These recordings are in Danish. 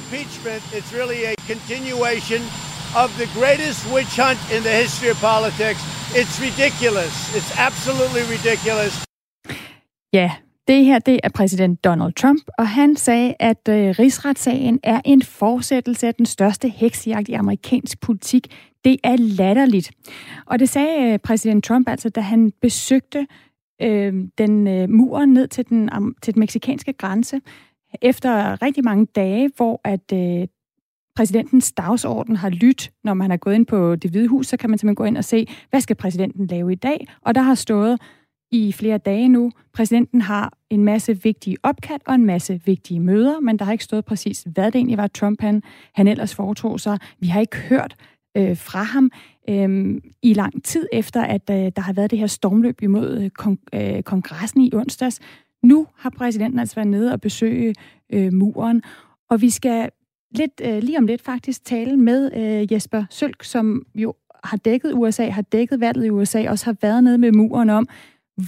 impeachment, it's really a continuation of the greatest witch hunt in the history of politics. It's ridiculous. It's absolutely ridiculous. Ja, det her det er præsident Donald Trump, og han sagde, at øh, rigsretssagen er en fortsættelse af den største heksejagt i amerikansk politik. Det er latterligt. Og det sagde øh, præsident Trump altså, da han besøgte øh, den øh, muren ned til den, um, til den meksikanske grænse, efter rigtig mange dage, hvor at øh, præsidentens dagsorden har lyttet, når man har gået ind på det hvide hus, så kan man simpelthen gå ind og se, hvad skal præsidenten lave i dag? Og der har stået i flere dage nu, præsidenten har en masse vigtige opkald og en masse vigtige møder, men der har ikke stået præcis, hvad det egentlig var, Trump han, han ellers foretog sig. Vi har ikke hørt øh, fra ham øh, i lang tid efter, at øh, der har været det her stormløb imod øh, øh, kongressen i onsdags. Nu har præsidenten altså været nede og besøge øh, muren, og vi skal lidt, øh, lige om lidt faktisk tale med øh, Jesper Sølk, som jo har dækket USA, har dækket valget i USA, også har været nede med muren om,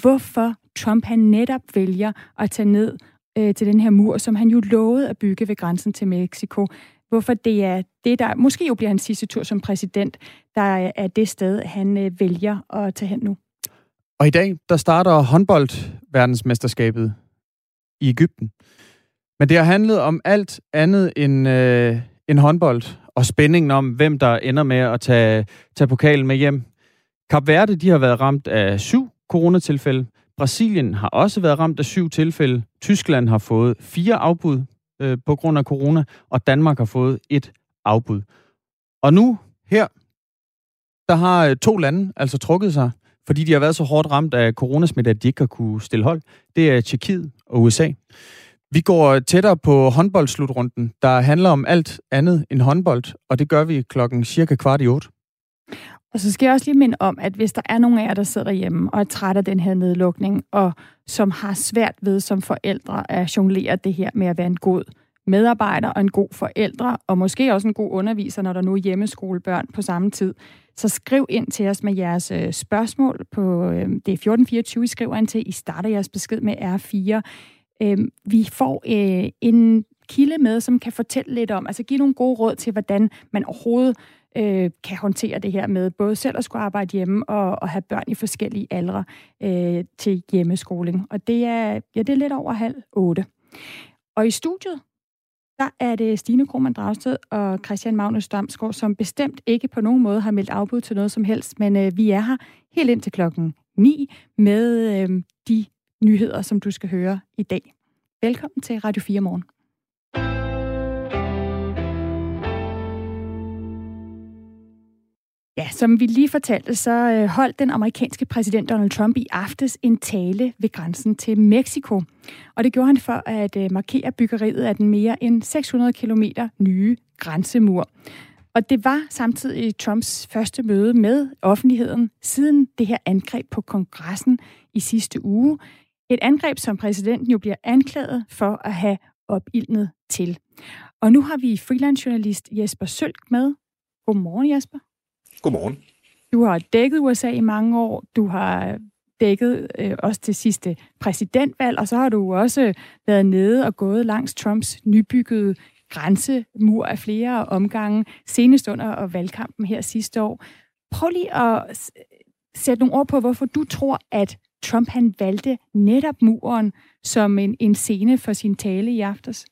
hvorfor Trump han netop vælger at tage ned øh, til den her mur, som han jo lovede at bygge ved grænsen til Mexico. Hvorfor det er det, der måske jo bliver hans sidste tur som præsident, der er det sted, han øh, vælger at tage hen nu. Og i dag, der starter håndbold verdensmesterskabet i Ægypten. Men det har handlet om alt andet end, øh, end håndbold, og spændingen om, hvem der ender med at tage, tage pokalen med hjem. Kap Verde, de har været ramt af syv coronatilfælde. Brasilien har også været ramt af syv tilfælde. Tyskland har fået fire afbud øh, på grund af corona, og Danmark har fået et afbud. Og nu, her, der har øh, to lande altså trukket sig, fordi de har været så hårdt ramt af coronasmitte, at de ikke har kunne stille hold. Det er Tjekkiet og USA. Vi går tættere på håndboldslutrunden, der handler om alt andet end håndbold, og det gør vi klokken cirka kvart i otte. Og så skal jeg også lige minde om, at hvis der er nogen af jer, der sidder derhjemme og er træt af den her nedlukning, og som har svært ved som forældre at jonglere det her med at være en god medarbejder og en god forældre, og måske også en god underviser, når der nu er hjemmeskolebørn på samme tid, så skriv ind til os med jeres øh, spørgsmål på, øh, det er 1424, I skriver ind til, I starter jeres besked med R4. Øh, vi får øh, en kilde med, som kan fortælle lidt om, altså give nogle gode råd til, hvordan man overhovedet øh, kan håndtere det her med både selv at skulle arbejde hjemme og, og have børn i forskellige aldre øh, til hjemmeskoling. Og det er, ja, det er lidt over halv otte. Og i studiet, der er det Stine Krohmann Dragsted og Christian Magnus Damsgaard, som bestemt ikke på nogen måde har meldt afbud til noget som helst, men øh, vi er her helt ind til klokken 9 med øh, de nyheder, som du skal høre i dag. Velkommen til Radio 4 Morgen. Ja, som vi lige fortalte, så øh, holdt den amerikanske præsident Donald Trump i aftes en tale ved grænsen til Mexico. Og det gjorde han for at øh, markere byggeriet af den mere end 600 km nye grænsemur. Og det var samtidig Trumps første møde med offentligheden siden det her angreb på kongressen i sidste uge. Et angreb, som præsidenten jo bliver anklaget for at have opildnet til. Og nu har vi freelance-journalist Jesper Sølk med. Godmorgen, Jesper. Godmorgen. Du har dækket USA i mange år. Du har dækket øh, også til sidste præsidentvalg, og så har du også været nede og gået langs Trumps nybyggede grænsemur af flere omgange, senest under valgkampen her sidste år. Prøv lige at sætte nogle ord på, hvorfor du tror, at Trump han valgte netop muren som en, en scene for sin tale i aftes.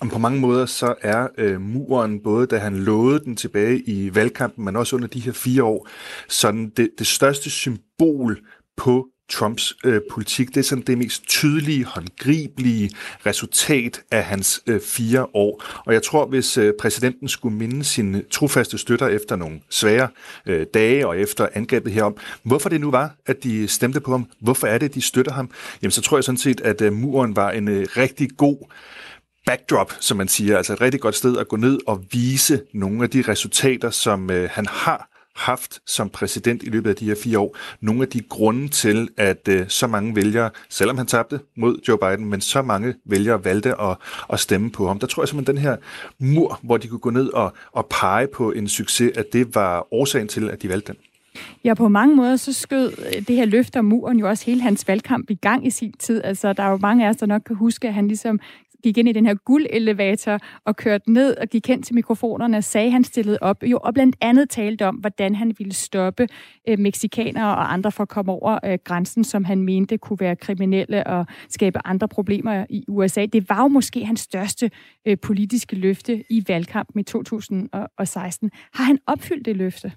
Om på mange måder så er øh, muren, både da han lovede den tilbage i valgkampen, men også under de her fire år, sådan det, det største symbol på Trumps øh, politik. Det er sådan det mest tydelige, håndgribelige resultat af hans øh, fire år. Og jeg tror, hvis øh, præsidenten skulle minde sine trofaste støtter efter nogle svære øh, dage og efter angrebet herom, hvorfor det nu var, at de stemte på ham, hvorfor er det, de støtter ham, jamen så tror jeg sådan set, at øh, muren var en øh, rigtig god backdrop, som man siger, altså et rigtig godt sted at gå ned og vise nogle af de resultater, som øh, han har haft som præsident i løbet af de her fire år. Nogle af de grunde til, at øh, så mange vælgere, selvom han tabte mod Joe Biden, men så mange vælgere valgte at, at stemme på ham. Der tror jeg simpelthen, den her mur, hvor de kunne gå ned og, og pege på en succes, at det var årsagen til, at de valgte den. Ja, på mange måder så skød øh, det her løfte om muren jo også hele hans valgkamp i gang i sin tid. Altså, der er jo mange af os, der nok kan huske, at han ligesom gik ind i den her guldelevator og kørte ned og gik hen til mikrofonerne og sagde, at han stillede op, jo, og blandt andet talte om, hvordan han ville stoppe øh, meksikanere og andre for at komme over øh, grænsen, som han mente kunne være kriminelle og skabe andre problemer i USA. Det var jo måske hans største øh, politiske løfte i valgkampen i 2016. Har han opfyldt det løfte?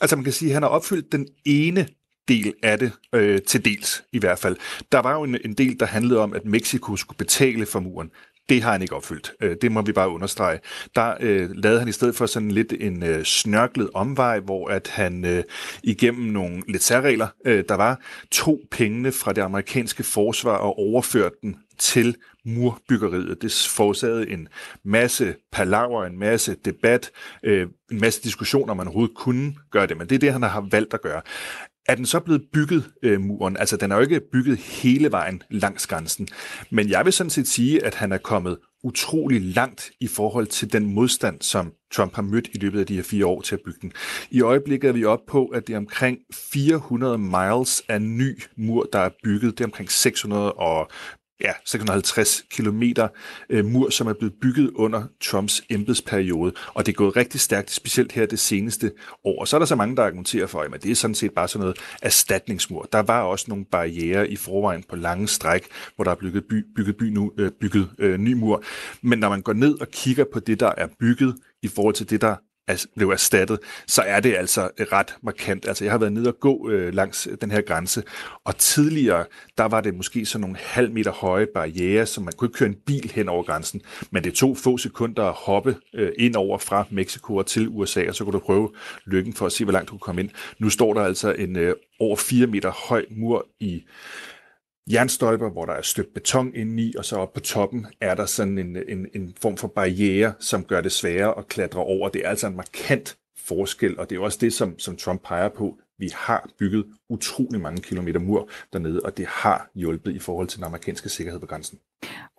Altså man kan sige, at han har opfyldt den ene del af det, øh, til dels i hvert fald. Der var jo en, en del, der handlede om, at Mexico skulle betale for muren. Det har han ikke opfyldt. Øh, det må vi bare understrege. Der øh, lavede han i stedet for sådan lidt en øh, snørklet omvej, hvor at han øh, igennem nogle lidt særregler, øh, der var, to pengene fra det amerikanske forsvar og overførte den til murbyggeriet. Det forårsagede en masse palaver, en masse debat, øh, en masse diskussioner, om man overhovedet kunne gøre det, men det er det, han har valgt at gøre. Er den så blevet bygget, øh, muren? Altså, den er jo ikke bygget hele vejen langs grænsen. Men jeg vil sådan set sige, at han er kommet utrolig langt i forhold til den modstand, som Trump har mødt i løbet af de her fire år til at bygge den. I øjeblikket er vi oppe på, at det er omkring 400 miles af ny mur, der er bygget. Det er omkring 600 og ja, 650 kilometer øh, mur, som er blevet bygget under Trumps embedsperiode, og det er gået rigtig stærkt, specielt her det seneste år. Og så er der så mange, der argumenterer for, at det er sådan set bare sådan noget erstatningsmur. Der var også nogle barriere i forvejen på lange stræk, hvor der er bygget, by, bygget, by nu, øh, bygget øh, ny mur. Men når man går ned og kigger på det, der er bygget i forhold til det, der blev erstattet, så er det altså ret markant. Altså, jeg har været nede og gå øh, langs den her grænse, og tidligere, der var det måske sådan nogle halv meter høje barriere, så man kunne ikke køre en bil hen over grænsen, men det tog få sekunder at hoppe øh, ind over fra Mexico og til USA, og så kunne du prøve lykken for at se, hvor langt du kunne komme ind. Nu står der altså en øh, over 4 meter høj mur i jernstolper, hvor der er støbt beton indeni, og så oppe på toppen er der sådan en, en, en form for barriere, som gør det sværere at klatre over. Det er altså en markant forskel, og det er også det, som, som Trump peger på. Vi har bygget utrolig mange kilometer mur dernede, og det har hjulpet i forhold til den amerikanske sikkerhed på grænsen.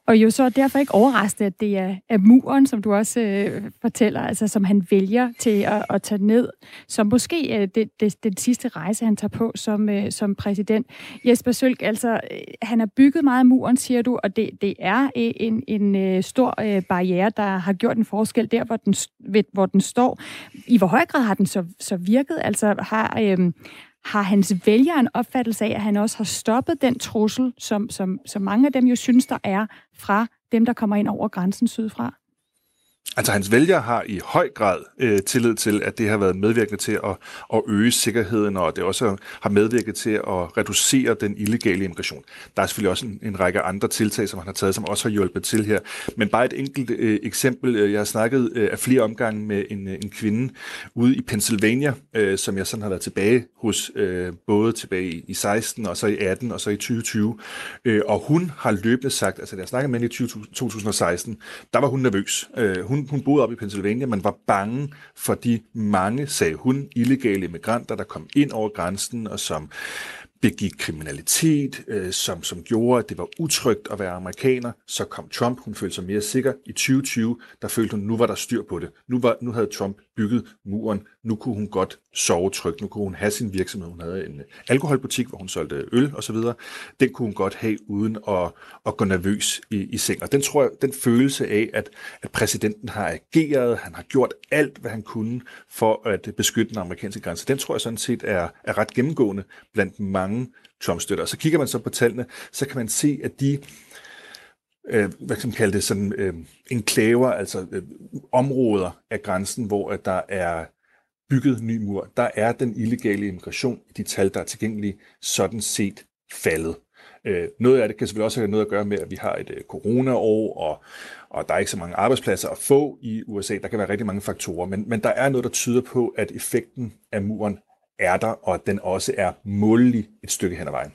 Og jo så derfor ikke overraskende, at det er, er muren, som du også øh, fortæller, altså som han vælger til at, at tage ned, som måske øh, det, det, den sidste rejse, han tager på som, øh, som præsident. Jesper Sølk, altså øh, han har bygget meget af muren, siger du, og det, det er øh, en, en øh, stor øh, barriere, der har gjort en forskel der, hvor den, ved, hvor den står. I hvor høj grad har den så, så virket? Altså har, øh, har hans vælgere en opfattelse af, at han også har stoppet den trussel, som, som, som mange af dem jo synes, der er fra dem, der kommer ind over grænsen sydfra? Altså hans vælgere har i høj grad øh, tillid til, at det har været medvirkende til at, at øge sikkerheden, og det også har medvirket til at reducere den illegale immigration. Der er selvfølgelig også en, en række andre tiltag, som han har taget, som også har hjulpet til her. Men bare et enkelt øh, eksempel. Øh, jeg har snakket øh, af flere omgange med en, øh, en kvinde ude i Pennsylvania, øh, som jeg sådan har været tilbage hos, øh, både tilbage i, i 16 og så i 18 og så i 2020. Øh, og hun har løbende sagt, altså da jeg snakkede med hende i 20, 2016, der var hun nervøs. Øh, hun hun, hun boede op i Pennsylvania, man var bange for de mange, sagde hun, illegale immigranter, der kom ind over grænsen, og som begik kriminalitet, øh, som, som gjorde, at det var utrygt at være amerikaner. Så kom Trump, hun følte sig mere sikker. I 2020, der følte hun, nu var der styr på det. Nu, var, nu havde Trump bygget muren. Nu kunne hun godt sove trygt. Nu kunne hun have sin virksomhed. Hun havde en alkoholbutik, hvor hun solgte øl og så videre. Den kunne hun godt have uden at, at gå nervøs i, i seng. Og den tror jeg, den følelse af, at, at præsidenten har ageret, han har gjort alt, hvad han kunne for at beskytte den amerikanske grænse, den tror jeg sådan set er, er ret gennemgående blandt mange Trump-støtter. Så kigger man så på tallene, så kan man se, at de øh, hvad kan man kalde det, sådan øh, enklaver, altså øh, områder af grænsen, hvor at der er bygget ny mur, der er den illegale immigration i de tal, der er tilgængelige, sådan set faldet. Øh, noget af det kan selvfølgelig også have noget at gøre med, at vi har et øh, corona-år, og, og der er ikke så mange arbejdspladser at få i USA. Der kan være rigtig mange faktorer, men, men der er noget, der tyder på, at effekten af muren er der, og at den også er målig et stykke hen ad vejen.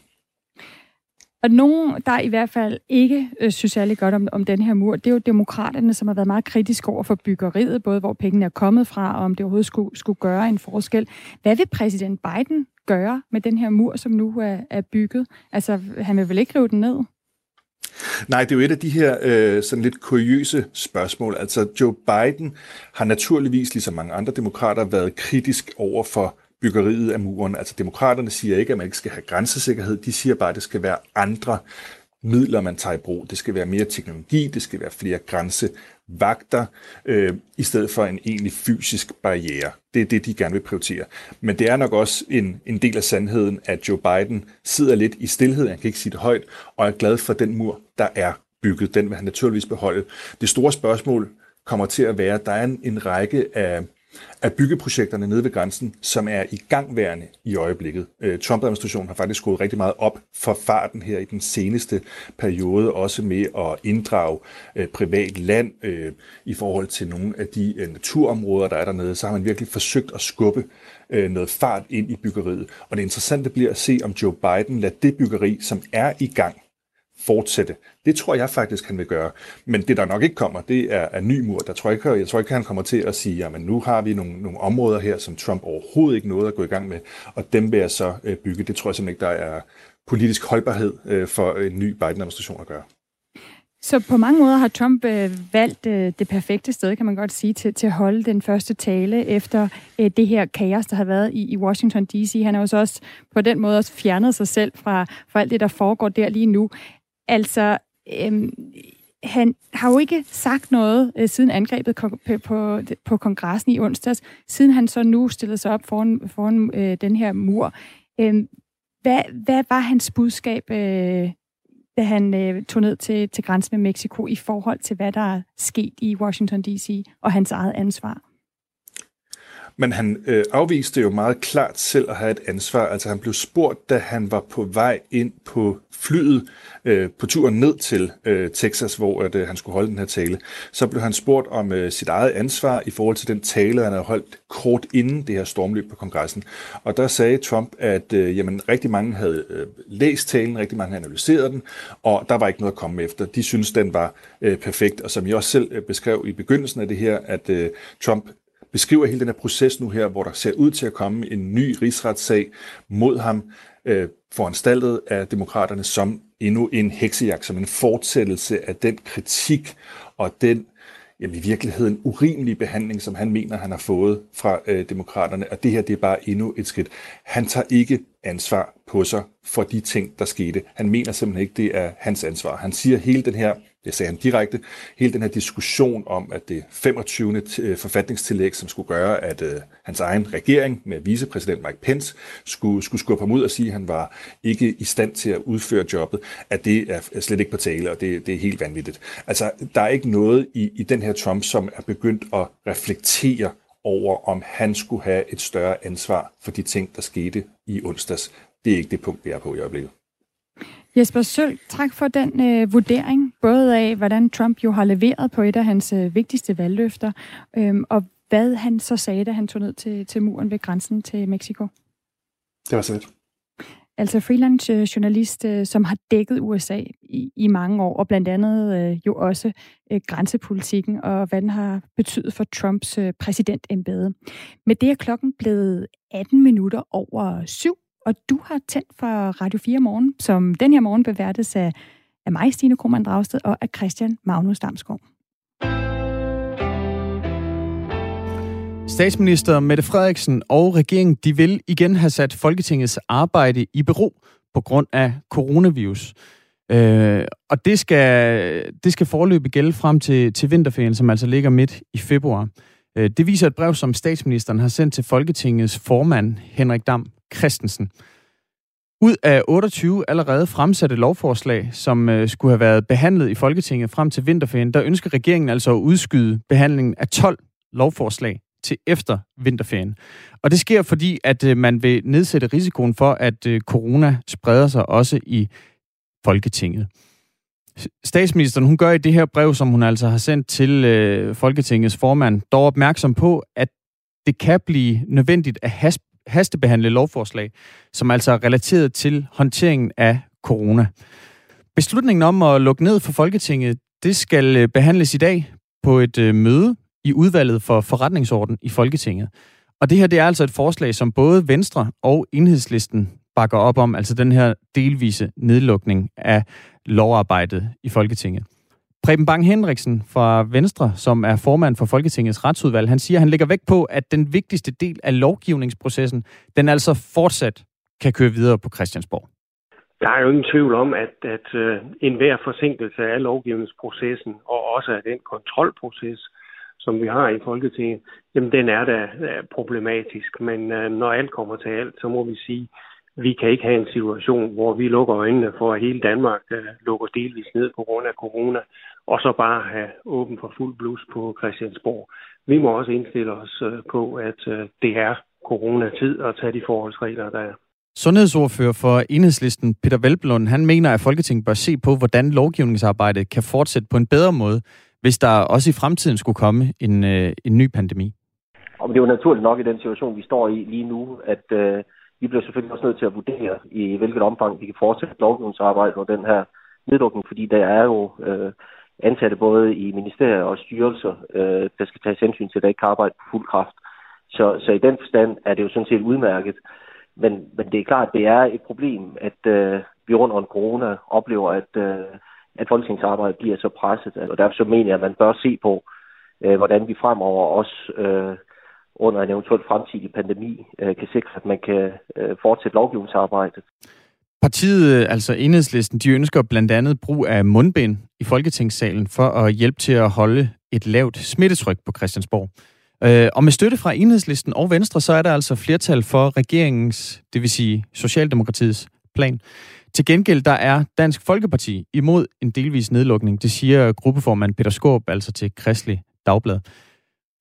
Og nogen, der i hvert fald ikke øh, synes særlig godt om, om den her mur, det er jo demokraterne, som har været meget kritiske over for byggeriet, både hvor pengene er kommet fra, og om det overhovedet skulle, skulle gøre en forskel. Hvad vil præsident Biden gøre med den her mur, som nu er, er bygget? Altså, han vil vel ikke rive den ned? Nej, det er jo et af de her øh, sådan lidt kuriøse spørgsmål. Altså, Joe Biden har naturligvis, ligesom mange andre demokrater, været kritisk over for byggeriet af muren. Altså demokraterne siger ikke, at man ikke skal have grænsesikkerhed. De siger bare, at det skal være andre midler, man tager i brug. Det skal være mere teknologi, det skal være flere grænsevagter, øh, i stedet for en egentlig fysisk barriere. Det er det, de gerne vil prioritere. Men det er nok også en, en del af sandheden, at Joe Biden sidder lidt i stillhed, han kan ikke sige det højt, og er glad for den mur, der er bygget. Den vil han naturligvis beholde. Det store spørgsmål kommer til at være, at der er en, en række af af byggeprojekterne nede ved grænsen, som er i gangværende i øjeblikket. Øh, Trump-administrationen har faktisk gået rigtig meget op for farten her i den seneste periode, også med at inddrage øh, privat land øh, i forhold til nogle af de naturområder, der er dernede. Så har man virkelig forsøgt at skubbe noget fart ind i byggeriet. Og det interessante bliver at se, om Joe Biden lader det byggeri, som er i gang, fortsætte. Det tror jeg faktisk, han vil gøre. Men det, der nok ikke kommer, det er, er ny mur. Der tror jeg, ikke, jeg tror ikke, han kommer til at sige, at nu har vi nogle, nogle områder her, som Trump overhovedet ikke nåede at gå i gang med, og dem vil jeg så øh, bygge. Det tror jeg simpelthen ikke, der er politisk holdbarhed øh, for en ny Biden-administration at gøre. Så på mange måder har Trump øh, valgt øh, det perfekte sted, kan man godt sige, til, til at holde den første tale efter øh, det her kaos, der har været i, i Washington D.C. Han har jo så også på den måde også fjernet sig selv fra, fra alt det, der foregår der lige nu. Altså, øhm, han har jo ikke sagt noget øh, siden angrebet på, på, på kongressen i onsdags, siden han så nu stillede sig op foran, foran øh, den her mur. Øhm, hvad, hvad var hans budskab, øh, da han øh, tog ned til, til grænsen med Mexico i forhold til, hvad der er sket i Washington D.C. og hans eget ansvar? Men han øh, afviste jo meget klart selv at have et ansvar. Altså han blev spurgt, da han var på vej ind på flyet øh, på turen ned til øh, Texas, hvor at, øh, han skulle holde den her tale. Så blev han spurgt om øh, sit eget ansvar i forhold til den tale, han havde holdt kort inden det her stormløb på kongressen. Og der sagde Trump, at øh, jamen, rigtig mange havde øh, læst talen, rigtig mange havde analyseret den, og der var ikke noget at komme efter. De synes den var øh, perfekt. Og som jeg også selv øh, beskrev i begyndelsen af det her, at øh, Trump beskriver hele den her proces nu her, hvor der ser ud til at komme en ny rigsretssag mod ham, øh, foranstaltet af demokraterne som endnu en heksejagt, som en fortsættelse af den kritik og den jamen, i virkeligheden urimelige behandling, som han mener, han har fået fra øh, demokraterne. Og det her, det er bare endnu et skridt. Han tager ikke ansvar på sig for de ting, der skete. Han mener simpelthen ikke, det er hans ansvar. Han siger hele den her det sagde han direkte, hele den her diskussion om, at det 25. Øh, forfatningstillæg, som skulle gøre, at øh, hans egen regering med vicepræsident Mike Pence skulle, skulle skubbe ham ud og sige, at han var ikke i stand til at udføre jobbet, at det er slet ikke på tale, og det, det er helt vanvittigt. Altså, der er ikke noget i, i den her Trump, som er begyndt at reflektere over, om han skulle have et større ansvar for de ting, der skete i onsdags. Det er ikke det punkt, vi er på i øjeblikket. Jesper Sølg, tak for den øh, vurdering, både af, hvordan Trump jo har leveret på et af hans øh, vigtigste valgløfter, øh, og hvad han så sagde, da han tog ned til, til muren ved grænsen til Mexico. Det var så lidt. Altså freelance journalist, øh, som har dækket USA i, i mange år, og blandt andet øh, jo også øh, grænsepolitikken, og hvad den har betydet for Trumps øh, præsidentembede. Med det er klokken blevet 18 minutter over syv, og du har tændt for Radio 4 Morgen, som den her morgen beværtes af, af mig, Stine Krohmann Dragsted, og af Christian Magnus Damsgaard. Statsminister Mette Frederiksen og regeringen de vil igen have sat Folketingets arbejde i bero på grund af coronavirus. Øh, og det skal, det skal forløbe gælde frem til, til vinterferien, som altså ligger midt i februar. Øh, det viser et brev, som statsministeren har sendt til Folketingets formand, Henrik Dam Christensen. Ud af 28 allerede fremsatte lovforslag, som øh, skulle have været behandlet i Folketinget frem til vinterferien, der ønsker regeringen altså at udskyde behandlingen af 12 lovforslag til efter vinterferien. Og det sker fordi, at øh, man vil nedsætte risikoen for, at øh, corona spreder sig også i Folketinget. Statsministeren hun gør i det her brev, som hun altså har sendt til øh, Folketingets formand, dog opmærksom på, at det kan blive nødvendigt at haste hastebehandle lovforslag, som altså er relateret til håndteringen af corona. Beslutningen om at lukke ned for Folketinget, det skal øh, behandles i dag på et øh, møde i udvalget for forretningsorden i Folketinget. Og det her det er altså et forslag, som både Venstre og Enhedslisten bakker op om, altså den her delvise nedlukning af lovarbejdet i Folketinget. Preben Bang Henriksen fra Venstre, som er formand for Folketingets retsudvalg, han siger, at han lægger vægt på, at den vigtigste del af lovgivningsprocessen, den altså fortsat kan køre videre på Christiansborg. Der er jo ingen tvivl om, at, at uh, enhver forsinkelse af lovgivningsprocessen og også af den kontrolproces, som vi har i Folketinget, jamen den er da øh, problematisk. Men uh, når alt kommer til alt, så må vi sige, vi kan ikke have en situation, hvor vi lukker øjnene for, at hele Danmark uh, lukker delvis ned på grund af corona, og så bare have åben for fuld blus på Christiansborg. Vi må også indstille os uh, på, at uh, det er coronatid og tage de forholdsregler, der er. Sundhedsordfører for Enhedslisten, Peter Velblund, han mener, at Folketinget bør se på, hvordan lovgivningsarbejdet kan fortsætte på en bedre måde, hvis der også i fremtiden skulle komme en, øh, en ny pandemi. Og det er jo naturligt nok i den situation, vi står i lige nu, at øh, vi bliver selvfølgelig også nødt til at vurdere, i hvilket omfang vi kan fortsætte lovgivningsarbejdet under den her nedlukning, fordi der er jo øh, ansatte både i ministerier og styrelser, øh, der skal tage hensyn til, at der ikke kan arbejde på fuld kraft. Så, så i den forstand er det jo sådan set udmærket. Men, men det er klart, at det er et problem, at øh, vi rundt om corona oplever, at, øh, at folketingsarbejdet bliver så presset. Og derfor så mener jeg, at man bør se på, øh, hvordan vi fremover også øh, under en eventuel fremtidig pandemi øh, kan sikre, at man kan øh, fortsætte lovgivningsarbejdet. Partiet, øh, altså enhedslisten, de ønsker blandt andet brug af mundbind i Folketingssalen for at hjælpe til at holde et lavt smittetryk på Christiansborg. Øh, og med støtte fra Enhedslisten og Venstre, så er der altså flertal for regeringens, det vil sige Socialdemokratiets plan. Til gengæld, der er Dansk Folkeparti imod en delvis nedlukning. Det siger gruppeformand Peter Skorb altså til Kristelig Dagblad.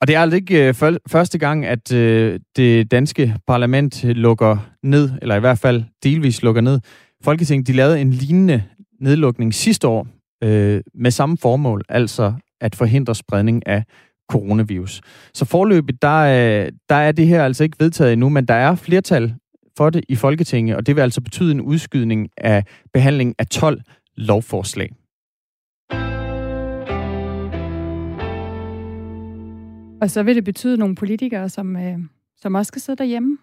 Og det er altså ikke øh, første gang, at øh, det danske parlament lukker ned, eller i hvert fald delvis lukker ned. Folketinget de lavede en lignende nedlukning sidste år øh, med samme formål, altså at forhindre spredning af coronavirus. Så forløbet, der, øh, der er det her altså ikke vedtaget endnu, men der er flertal for det i Folketinget, og det vil altså betyde en udskydning af behandling af 12 lovforslag. Og så vil det betyde nogle politikere, som, øh, som også skal sidde derhjemme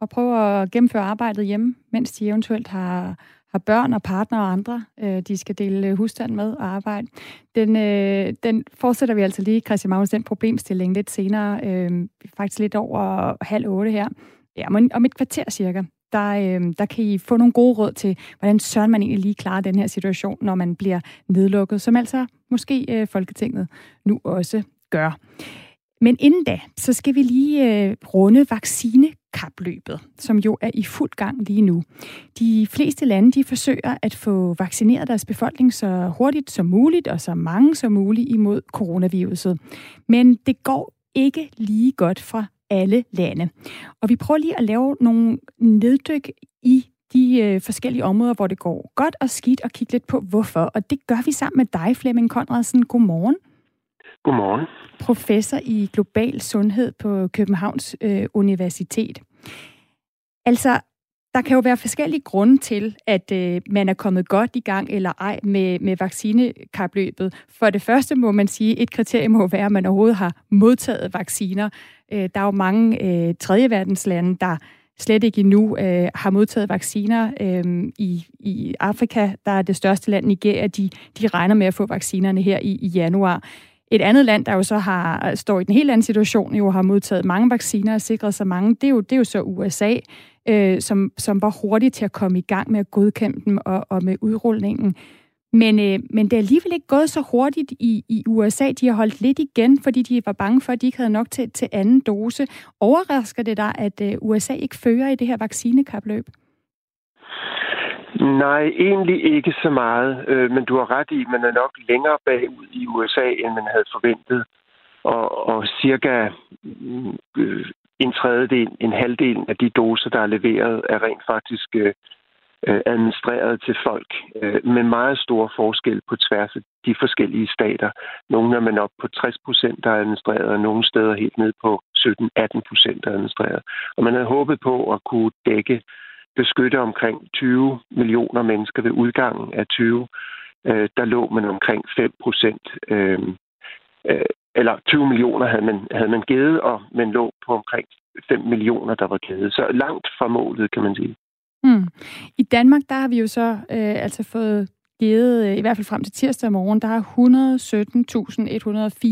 og prøve at gennemføre arbejdet hjemme, mens de eventuelt har, har børn og partner og andre, øh, de skal dele øh, husstand med og arbejde. Den, øh, den fortsætter vi altså lige, Christian Magnus, den problemstilling lidt senere, øh, faktisk lidt over halv otte her. Ja, men om et kvarter cirka, der, øh, der kan I få nogle gode råd til, hvordan sørger man egentlig lige klarer den her situation, når man bliver nedlukket, som altså måske øh, Folketinget nu også gør. Men inden da, så skal vi lige øh, runde vaccinekapløbet, som jo er i fuld gang lige nu. De fleste lande de forsøger at få vaccineret deres befolkning så hurtigt som muligt og så mange som muligt imod coronaviruset. Men det går ikke lige godt fra alle lande. Og vi prøver lige at lave nogle neddyk i de øh, forskellige områder, hvor det går godt og skidt, og kigge lidt på, hvorfor. Og det gør vi sammen med dig, Flemming Konradsen. Godmorgen. Godmorgen. Professor i global sundhed på Københavns øh, Universitet. Altså, der kan jo være forskellige grunde til, at øh, man er kommet godt i gang eller ej med, med vaccinekapløbet. For det første må man sige, et kriterie må være, at man overhovedet har modtaget vacciner. Øh, der er jo mange øh, tredjeverdenslande, der slet ikke endnu øh, har modtaget vacciner. Øh, i, I Afrika, der er det største land, Nigeria, de, de regner med at få vaccinerne her i, i januar. Et andet land, der jo så har, øh, står i den helt anden situation, jo har modtaget mange vacciner og sikret sig mange, det er jo, det er jo så USA, øh, som, som var hurtigt til at komme i gang med at godkende dem og, og med udrulningen. Men, øh, men det er alligevel ikke gået så hurtigt i, i USA. De har holdt lidt igen, fordi de var bange for, at de ikke havde nok til, til anden dose. Overrasker det dig, at øh, USA ikke fører i det her vaccinekapløb? Nej, egentlig ikke så meget, øh, men du har ret i, at man er nok længere bagud i USA, end man havde forventet. Og, og cirka øh, en tredjedel, en halvdel af de doser, der er leveret, er rent faktisk øh, øh administreret til folk øh, med meget store forskel på tværs af de forskellige stater. Nogle er man op på 60 procent, der er administreret, og nogle steder helt ned på 17-18 procent, der er administreret. Og man havde håbet på at kunne dække beskytte omkring 20 millioner mennesker ved udgangen af 20. Øh, der lå man omkring 5 procent. Øh, øh, eller 20 millioner havde man, havde man givet, og man lå på omkring 5 millioner, der var givet. Så langt fra målet, kan man sige. Hmm. I Danmark, der har vi jo så øh, altså fået givet, øh, i hvert fald frem til tirsdag morgen, der har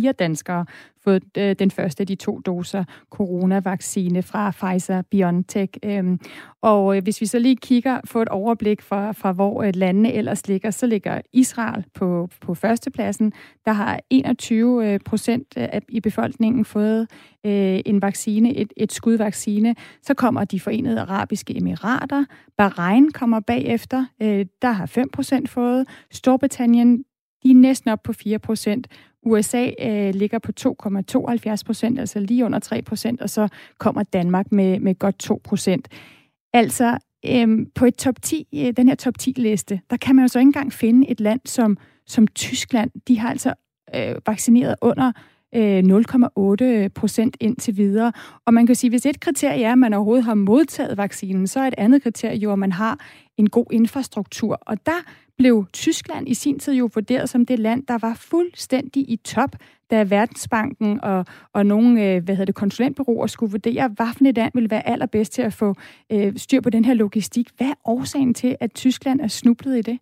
117.104 danskere fået øh, den første af de to doser coronavaccine fra Pfizer-BioNTech. Øhm, og øh, hvis vi så lige kigger, få et overblik fra, fra hvor øh, landene ellers ligger, så ligger Israel på, på førstepladsen. Der har 21 øh, procent øh, i befolkningen fået øh, en vaccine, et, et skudvaccine. Så kommer de forenede arabiske emirater. Bahrain kommer bagefter. Der har 5 procent fået. Storbritannien de er næsten op på 4 procent. USA øh, ligger på 2,72 procent, altså lige under 3 procent, og så kommer Danmark med, med godt 2 procent. Altså, øh, på et top 10, øh, den her top 10-liste, der kan man jo så ikke engang finde et land som, som Tyskland. De har altså øh, vaccineret under Øh, 0,8 procent indtil videre. Og man kan sige, hvis et kriterie er, at man overhovedet har modtaget vaccinen, så er et andet kriterie jo, at man har en god infrastruktur. Og der blev Tyskland i sin tid jo vurderet som det land, der var fuldstændig i top, da Verdensbanken og, og nogle øh, hvad hedder det, konsulentbureauer skulle vurdere, hvilken et land ville være allerbedst til at få øh, styr på den her logistik. Hvad er årsagen til, at Tyskland er snublet i det?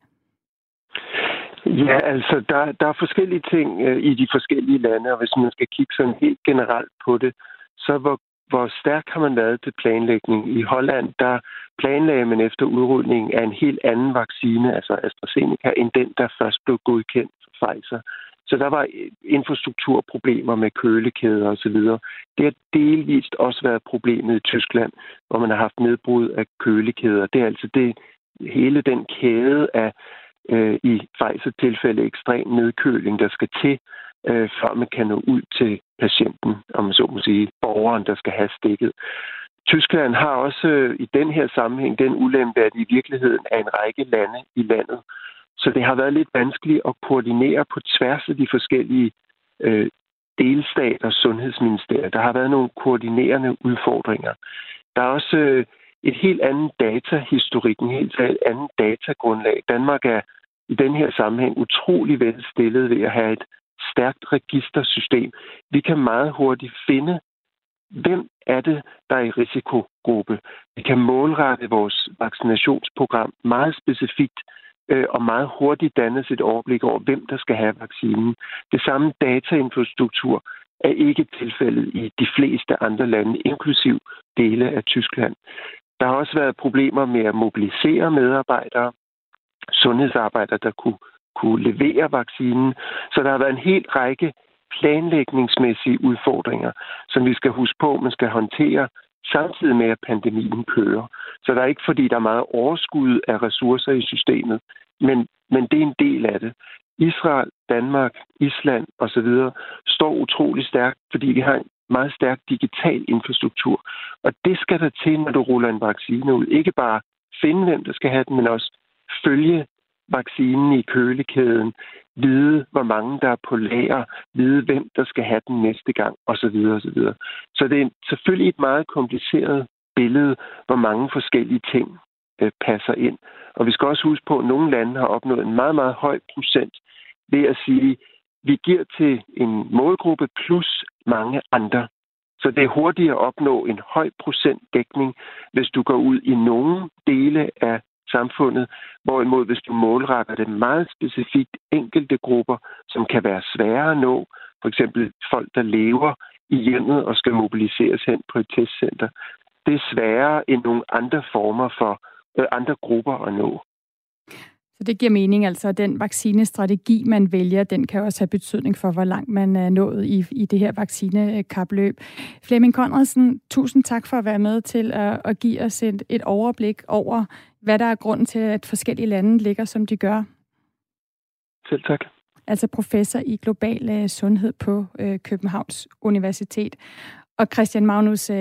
Ja, altså der, der er forskellige ting øh, i de forskellige lande, og hvis man skal kigge sådan helt generelt på det, så hvor, hvor stærk har man været til planlægning. I Holland, der planlagde man efter udrulningen af en helt anden vaccine, altså AstraZeneca, end den, der først blev godkendt for Pfizer. Så der var øh, infrastrukturproblemer med kølekæder osv. Det har delvist også været problemet i Tyskland, hvor man har haft nedbrud af kølekæder. Det er altså det, hele den kæde af øh, i Pfizer-tilfælde ekstrem nedkøling, der skal til, øh, før man kan nå ud til patienten, om man så må sige, borgeren, der skal have stikket. Tyskland har også øh, i den her sammenhæng den ulempe, at i virkeligheden er en række lande i landet. Så det har været lidt vanskeligt at koordinere på tværs af de forskellige øh, delstater sundhedsministerier. Der har været nogle koordinerende udfordringer. Der er også øh, et helt andet datahistorik, en helt anden datagrundlag. Danmark er i den her sammenhæng utrolig velstillet ved at have et stærkt registersystem. Vi kan meget hurtigt finde, hvem er det, der er i risikogruppe. Vi kan målrette vores vaccinationsprogram meget specifikt øh, og meget hurtigt danne et overblik over, hvem der skal have vaccinen. Det samme datainfrastruktur er ikke tilfældet i de fleste andre lande, inklusiv dele af Tyskland. Der har også været problemer med at mobilisere medarbejdere sundhedsarbejdere, der kunne, kunne levere vaccinen. Så der har været en hel række planlægningsmæssige udfordringer, som vi skal huske på, man skal håndtere samtidig med, at pandemien kører. Så der er ikke, fordi der er meget overskud af ressourcer i systemet, men, men det er en del af det. Israel, Danmark, Island osv. står utrolig stærkt, fordi vi har en meget stærk digital infrastruktur. Og det skal der til, når du ruller en vaccine ud. Ikke bare finde, hvem der skal have den, men også følge vaccinen i kølekæden, vide, hvor mange der er på lager, vide, hvem der skal have den næste gang, osv. osv. Så det er selvfølgelig et meget kompliceret billede, hvor mange forskellige ting øh, passer ind. Og vi skal også huske på, at nogle lande har opnået en meget, meget høj procent ved at sige, vi giver til en målgruppe plus mange andre. Så det er hurtigt at opnå en høj procent dækning, hvis du går ud i nogle dele af samfundet, hvorimod hvis du målretter det meget specifikt enkelte grupper, som kan være svære at nå, for eksempel folk, der lever i hjemmet og skal mobiliseres hen på et testcenter, det er sværere end nogle andre former for øh, andre grupper at nå. Så det giver mening, altså den vaccinestrategi, man vælger, den kan også have betydning for, hvor langt man er nået i, i det her vaccinekapløb. Flemming Konradsen, tusind tak for at være med til at, at give os et, et overblik over, hvad der er grunden til, at forskellige lande ligger, som de gør. Selv tak. Altså professor i global øh, sundhed på øh, Københavns Universitet. Og Christian Magnus, øh,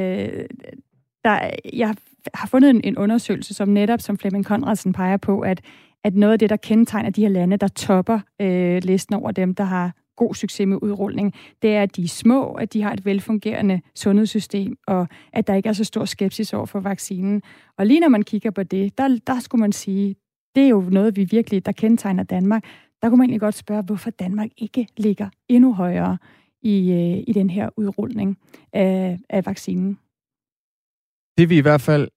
der, jeg har fundet en, en undersøgelse, som netop, som Flemming Konradsen peger på, at at noget af det, der kendetegner de her lande, der topper øh, listen over dem, der har god succes med udrulning, det er, at de er små, at de har et velfungerende sundhedssystem, og at der ikke er så stor skepsis over for vaccinen. Og lige når man kigger på det, der, der skulle man sige, det er jo noget, vi virkelig, der kendetegner Danmark. Der kunne man egentlig godt spørge, hvorfor Danmark ikke ligger endnu højere i, øh, i den her udrulning af, af vaccinen. Det vi i hvert fald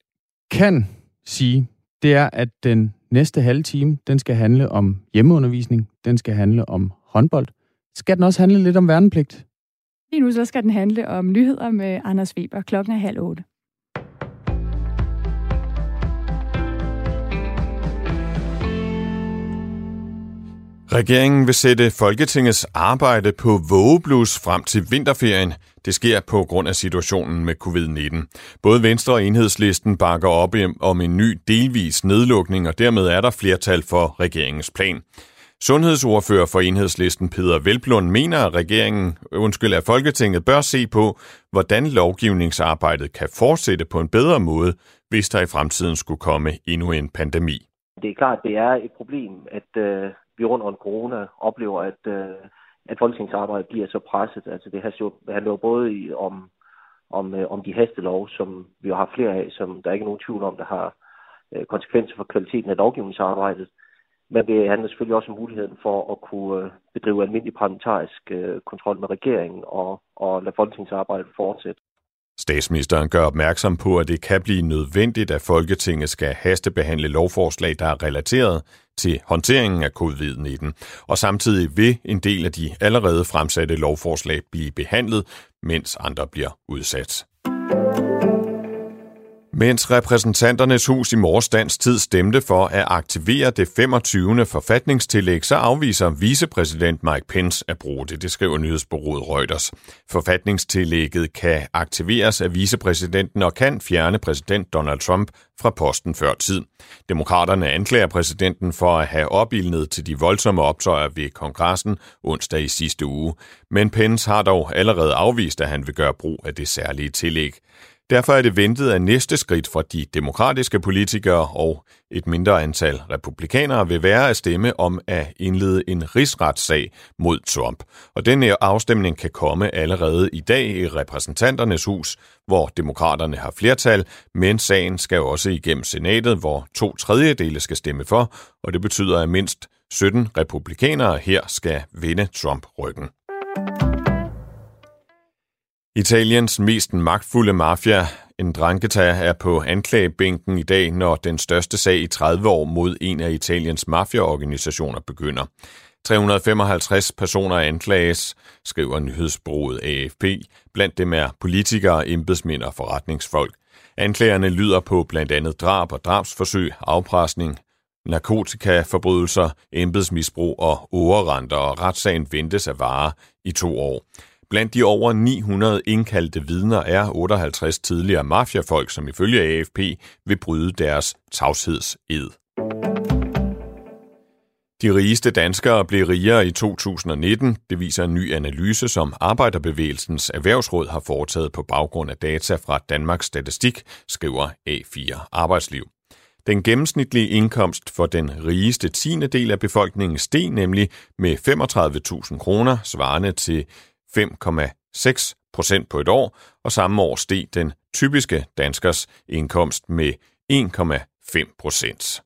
kan sige, det er, at den næste halve time, den skal handle om hjemmeundervisning, den skal handle om håndbold. Skal den også handle lidt om værnepligt? Lige nu så skal den handle om nyheder med Anders Weber. Klokken er halv otte. Regeringen vil sætte Folketingets arbejde på vågeblus frem til vinterferien. Det sker på grund af situationen med covid-19. Både Venstre og Enhedslisten bakker op om en ny delvis nedlukning, og dermed er der flertal for regeringens plan. Sundhedsordfører for Enhedslisten Peter Velblund mener, at regeringen, undskyld, at Folketinget bør se på, hvordan lovgivningsarbejdet kan fortsætte på en bedre måde, hvis der i fremtiden skulle komme endnu en pandemi. Det er klart, det er et problem, at øh, vi rundt om corona oplever, at, øh, at folketingsarbejdet bliver så presset. Altså det handler jo både om, om, øh, om de hastelov, som vi har flere af, som der er ikke er nogen tvivl om, der har øh, konsekvenser for kvaliteten af lovgivningsarbejdet. Men det handler selvfølgelig også om muligheden for at kunne øh, bedrive almindelig parlamentarisk øh, kontrol med regeringen og, og lade folketingsarbejdet fortsætte. Statsministeren gør opmærksom på, at det kan blive nødvendigt, at Folketinget skal hastebehandle lovforslag, der er relateret til håndteringen af covid-19, og samtidig vil en del af de allerede fremsatte lovforslag blive behandlet, mens andre bliver udsat. Mens repræsentanternes hus i morges tid stemte for at aktivere det 25. forfatningstillæg, så afviser vicepræsident Mike Pence at bruge det, det skriver nyhedsbureauet Reuters. Forfatningstillægget kan aktiveres af vicepræsidenten og kan fjerne præsident Donald Trump fra posten før tid. Demokraterne anklager præsidenten for at have opildnet til de voldsomme optøjer ved kongressen onsdag i sidste uge. Men Pence har dog allerede afvist, at han vil gøre brug af det særlige tillæg. Derfor er det ventet, at næste skridt for de demokratiske politikere og et mindre antal republikanere vil være at stemme om at indlede en rigsretssag mod Trump. Og denne afstemning kan komme allerede i dag i repræsentanternes hus, hvor demokraterne har flertal, men sagen skal også igennem senatet, hvor to tredjedele skal stemme for, og det betyder, at mindst 17 republikanere her skal vinde Trump ryggen. Italiens mest magtfulde mafia, en dranketa, er på anklagebænken i dag, når den største sag i 30 år mod en af Italiens mafiaorganisationer begynder. 355 personer anklages, skriver nyhedsbureauet AFP. Blandt dem er politikere, embedsmænd og forretningsfolk. Anklagerne lyder på blandt andet drab og drabsforsøg, afpresning, narkotikaforbrydelser, embedsmisbrug og overrenter, og retssagen ventes at vare i to år. Blandt de over 900 indkaldte vidner er 58 tidligere mafiafolk, som ifølge AFP vil bryde deres tavshedsed. De rigeste danskere blev rigere i 2019. Det viser en ny analyse, som Arbejderbevægelsens Erhvervsråd har foretaget på baggrund af data fra Danmarks Statistik, skriver A4 Arbejdsliv. Den gennemsnitlige indkomst for den rigeste tiende del af befolkningen steg nemlig med 35.000 kroner, svarende til 5,6 procent på et år, og samme år steg den typiske danskers indkomst med 1,5 procent.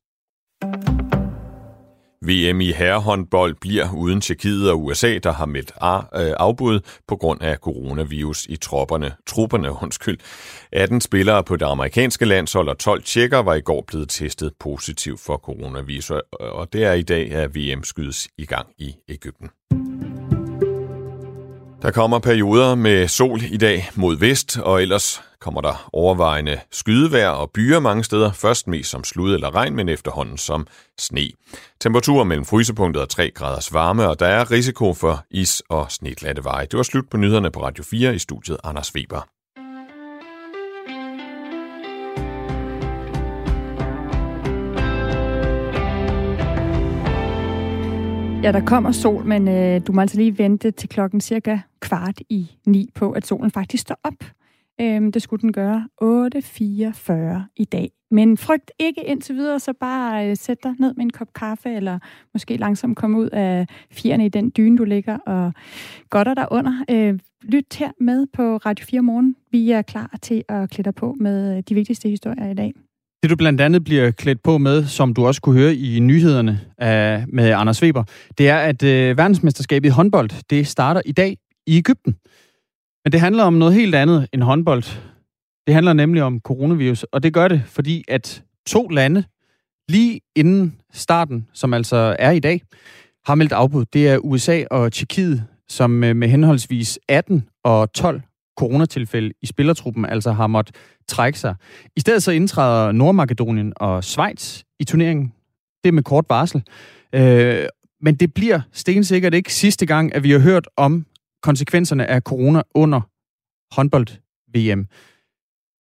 VM i herrehåndbold bliver uden Tjekkiet og USA, der har meldt øh, afbud på grund af coronavirus i tropperne. Trupperne, undskyld. 18 spillere på det amerikanske landshold og 12 tjekker var i går blevet testet positiv for coronavirus, og det er i dag, at VM skydes i gang i Ægypten. Der kommer perioder med sol i dag mod vest, og ellers kommer der overvejende skydevejr og byer mange steder. Først mest som slud eller regn, men efterhånden som sne. Temperaturer mellem frysepunktet og 3 graders varme, og der er risiko for is- og sneglatte veje. Det var slut på nyhederne på Radio 4 i studiet Anders Weber. Ja, der kommer sol, men øh, du må altså lige vente til klokken cirka kvart i ni på, at solen faktisk står op. Øhm, det skulle den gøre 8.44 i dag. Men frygt ikke indtil videre, så bare øh, sæt dig ned med en kop kaffe, eller måske langsomt komme ud af fjerne i den dyne, du ligger, og godter dig under. Øh, lyt her med på Radio 4 morgen. Vi er klar til at klæde på med øh, de vigtigste historier i dag. Det du blandt andet bliver klædt på med, som du også kunne høre i nyhederne af, med Anders Weber, det er, at øh, verdensmesterskabet i håndbold, det starter i dag i Ægypten. Men det handler om noget helt andet end håndbold. Det handler nemlig om coronavirus, og det gør det, fordi at to lande lige inden starten, som altså er i dag, har meldt afbud. Det er USA og Tjekkiet, som øh, med henholdsvis 18 og 12 coronatilfælde i spillertruppen altså har måttet trække sig. I stedet så indtræder Nordmakedonien og Schweiz i turneringen. Det er med kort varsel. Øh, men det bliver stensikkert ikke sidste gang, at vi har hørt om konsekvenserne af corona under håndbold-VM.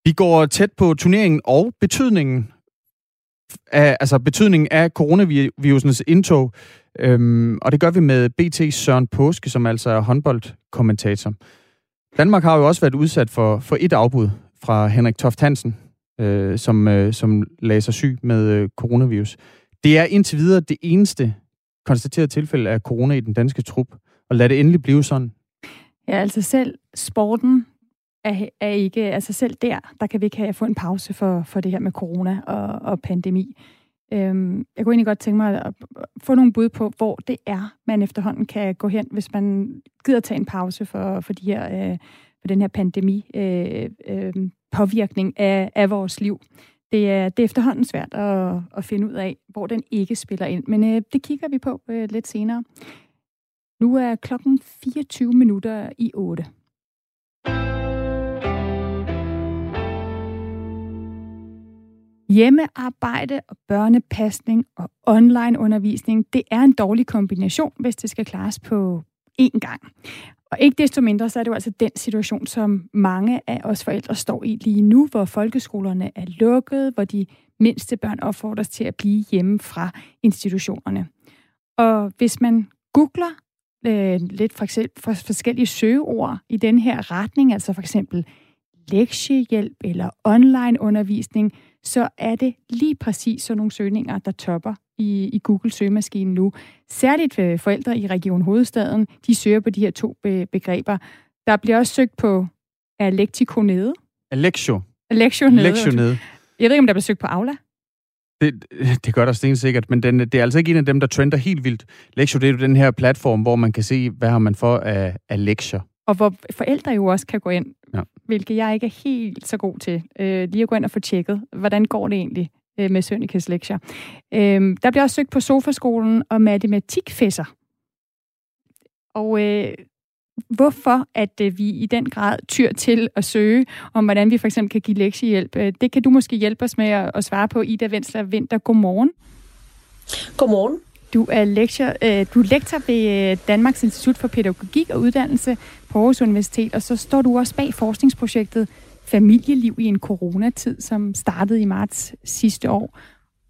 Vi går tæt på turneringen og betydningen af, altså betydningen af coronavirusens indtog, øhm, og det gør vi med BT Søren Påske, som altså er håndboldkommentator. Danmark har jo også været udsat for, for et afbud fra Henrik Toft Hansen, øh, som, øh, som lagde sig syg med øh, coronavirus. Det er indtil videre det eneste konstaterede tilfælde af corona i den danske trup, og lad det endelig blive sådan. Ja, altså selv sporten er, er ikke, altså selv der, der kan vi ikke have få en pause for, for det her med corona og, og pandemi. Øhm, jeg kunne egentlig godt tænke mig at få nogle bud på, hvor det er, man efterhånden kan gå hen, hvis man gider tage en pause for, for, de her, øh, for den her pandemi øh, øh, påvirkning af, af vores liv. Det er, det er efterhånden svært at, at finde ud af, hvor den ikke spiller ind. Men øh, det kigger vi på øh, lidt senere. Nu er klokken 24 minutter i 8. Hjemmearbejde og børnepasning og online-undervisning, det er en dårlig kombination, hvis det skal klares på én gang. Og ikke desto mindre, så er det jo altså den situation, som mange af os forældre står i lige nu, hvor folkeskolerne er lukket, hvor de mindste børn opfordres til at blive hjemme fra institutionerne. Og hvis man googler øh, lidt for eksempel for forskellige søgeord i den her retning, altså for eksempel lektiehjælp eller online undervisning, så er det lige præcis sådan nogle søgninger, der topper i, i Google-søgemaskinen nu. Særligt øh, forældre i Region Hovedstaden, de søger på de her to be- begreber. Der bliver også søgt på Alektiko nede. Alexio. Alexio nede. Alexio nede. Jeg ved ikke, om der bliver søgt på Aula. Det, det gør der stensikkert, men den, det er altså ikke en af dem, der trender helt vildt. Lexio, det er jo den her platform, hvor man kan se, hvad har man for af, af lektier. Og hvor forældre jo også kan gå ind, Ja. hvilket jeg ikke er helt så god til. Øh, lige at gå ind og få tjekket, hvordan går det egentlig øh, med Sønnikes lektier. Øh, der bliver også søgt på sofaskolen og matematikfæsser. Og øh, hvorfor at øh, vi i den grad tyr til at søge om, hvordan vi for eksempel kan give lektiehjælp, øh, det kan du måske hjælpe os med at, at svare på. Ida Vensler Vinter, godmorgen. Godmorgen. Du er, lektor, øh, du er lektor ved øh, Danmarks Institut for Pædagogik og Uddannelse på Aarhus Universitet, og så står du også bag forskningsprojektet Familieliv i en coronatid, som startede i marts sidste år.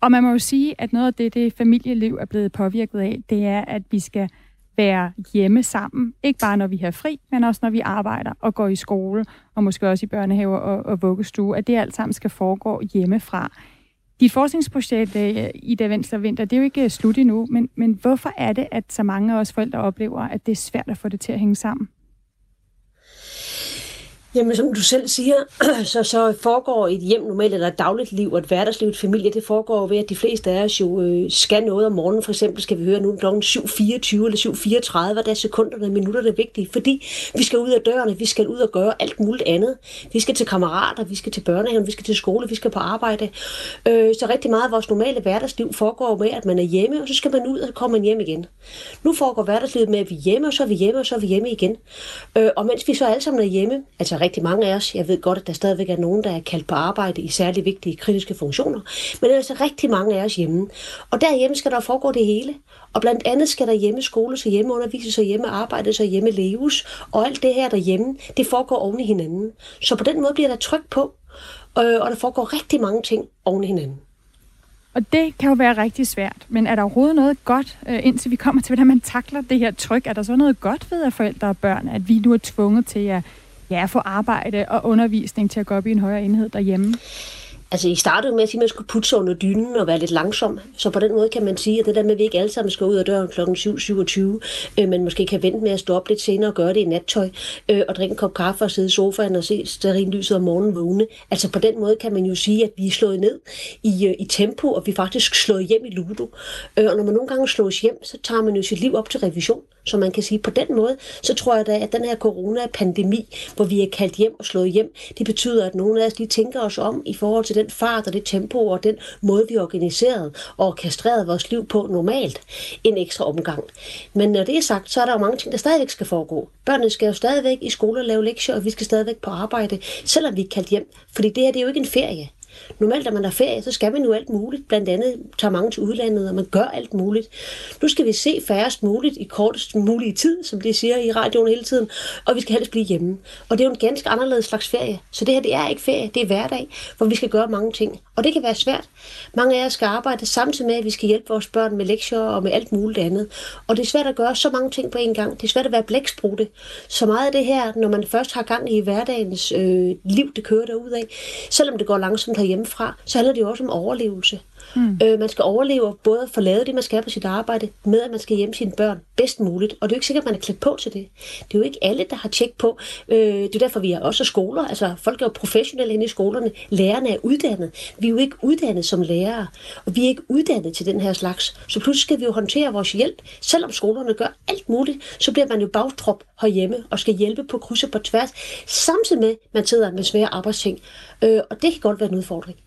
Og man må jo sige, at noget af det, det familieliv er blevet påvirket af, det er, at vi skal være hjemme sammen. Ikke bare når vi har fri, men også når vi arbejder og går i skole, og måske også i børnehaver og, og vuggestue, at det alt sammen skal foregå hjemmefra. Dit forskningsprojekt, øh, Ida Venstre Vinter, det er jo ikke øh, slut endnu, men, men hvorfor er det, at så mange af os forældre oplever, at det er svært at få det til at hænge sammen? Jamen, som du selv siger, så, så foregår et hjem normalt, eller et dagligt liv og et hverdagsliv, et familie, det foregår ved, at de fleste af os jo øh, skal noget om morgenen. For eksempel skal vi høre nu kl. 7.24 eller 7.34, der er sekunderne og minutterne vigtige, fordi vi skal ud af dørene, vi skal ud og gøre alt muligt andet. Vi skal til kammerater, vi skal til børnehaven, vi skal til skole, vi skal på arbejde. Øh, så rigtig meget af vores normale hverdagsliv foregår med, at man er hjemme, og så skal man ud, og så kommer man hjem igen. Nu foregår hverdagslivet med, at vi er hjemme, og så er vi hjemme, og så er vi hjemme igen. Øh, og mens vi så alle sammen er hjemme, altså rigtig mange af os, jeg ved godt, at der stadigvæk er nogen, der er kaldt på arbejde i særlig vigtige kritiske funktioner, men der er altså rigtig mange af os hjemme. Og derhjemme skal der foregå det hele. Og blandt andet skal der hjemme skole, så hjemme undervises, så hjemme arbejde, så hjemme leves. Og alt det her derhjemme, det foregår oven i hinanden. Så på den måde bliver der tryk på, øh, og der foregår rigtig mange ting oven i hinanden. Og det kan jo være rigtig svært, men er der overhovedet noget godt, øh, indtil vi kommer til, hvordan man takler det her tryk? Er der så noget godt ved, at forældre og børn, at vi nu er tvunget til at ja, få arbejde og undervisning til at gå op i en højere enhed derhjemme? Altså, I startede med at sige, at man skulle putte sig under dynen og være lidt langsom. Så på den måde kan man sige, at det der med, at vi ikke alle sammen skal ud af døren kl. 7.27, øh, men måske kan vente med at stå op lidt senere og gøre det i nattøj, øh, og drikke en kop kaffe og sidde i sofaen og se lyset om morgenen vågne. Altså på den måde kan man jo sige, at vi er slået ned i, øh, i tempo, og vi er faktisk slået hjem i ludo. Øh, og når man nogle gange slås hjem, så tager man jo sit liv op til revision. Så man kan sige, på den måde, så tror jeg da, at den her coronapandemi, hvor vi er kaldt hjem og slået hjem, det betyder, at nogle af os lige tænker os om i forhold til den den fart og det tempo og den måde, vi organiserede og orkestrerede vores liv på normalt, en ekstra omgang. Men når det er sagt, så er der jo mange ting, der stadigvæk skal foregå. Børnene skal jo stadigvæk i skole og lave lektier, og vi skal stadigvæk på arbejde, selvom vi er kaldt hjem. Fordi det her, det er jo ikke en ferie. Normalt, når man har ferie, så skal man jo alt muligt. Blandt andet tager mange til udlandet, og man gør alt muligt. Nu skal vi se færrest muligt i kortest mulige tid, som de siger i radioen hele tiden, og vi skal helst blive hjemme. Og det er jo en ganske anderledes slags ferie. Så det her, det er ikke ferie, det er hverdag, hvor vi skal gøre mange ting. Og det kan være svært. Mange af os skal arbejde samtidig med, at vi skal hjælpe vores børn med lektier og med alt muligt andet. Og det er svært at gøre så mange ting på en gang. Det er svært at være blæksprutte. Så meget af det her, når man først har gang i hverdagens øh, liv, det kører derudad, selvom det går langsomt herhjemmefra, så handler det jo også om overlevelse. Mm. Øh, man skal overleve både at få lavet det, man skal på sit arbejde, med at man skal hjemme sine børn bedst muligt. Og det er jo ikke sikkert, at man er klædt på til det. Det er jo ikke alle, der har tjek på. Øh, det er derfor, vi har også skoler. Altså, folk er jo professionelle inde i skolerne. Lærerne er uddannet. Vi er jo ikke uddannet som lærere. Og vi er ikke uddannet til den her slags. Så pludselig skal vi jo håndtere vores hjælp. Selvom skolerne gør alt muligt, så bliver man jo bagtrop herhjemme og skal hjælpe på kryds og på tværs. Samtidig med, at man sidder med svære arbejdsting. Øh, og det kan godt være en udfordring.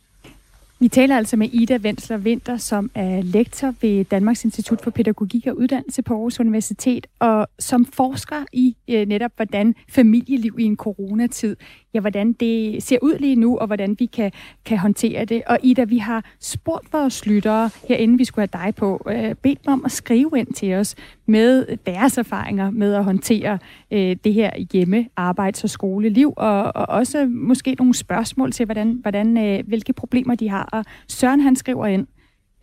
Vi taler altså med Ida Vensler Vinter, som er lektor ved Danmarks Institut for Pædagogik og Uddannelse på Aarhus Universitet, og som forsker i øh, netop, hvordan familieliv i en coronatid ja, hvordan det ser ud lige nu, og hvordan vi kan, kan håndtere det. Og Ida, vi har spurgt vores lyttere, herinde vi skulle have dig på, øh, bedt dem om at skrive ind til os med deres erfaringer med at håndtere øh, det her hjemme, arbejds- og skoleliv, og, og også måske nogle spørgsmål til, hvordan, hvordan, øh, hvilke problemer de har. Og Søren han skriver ind,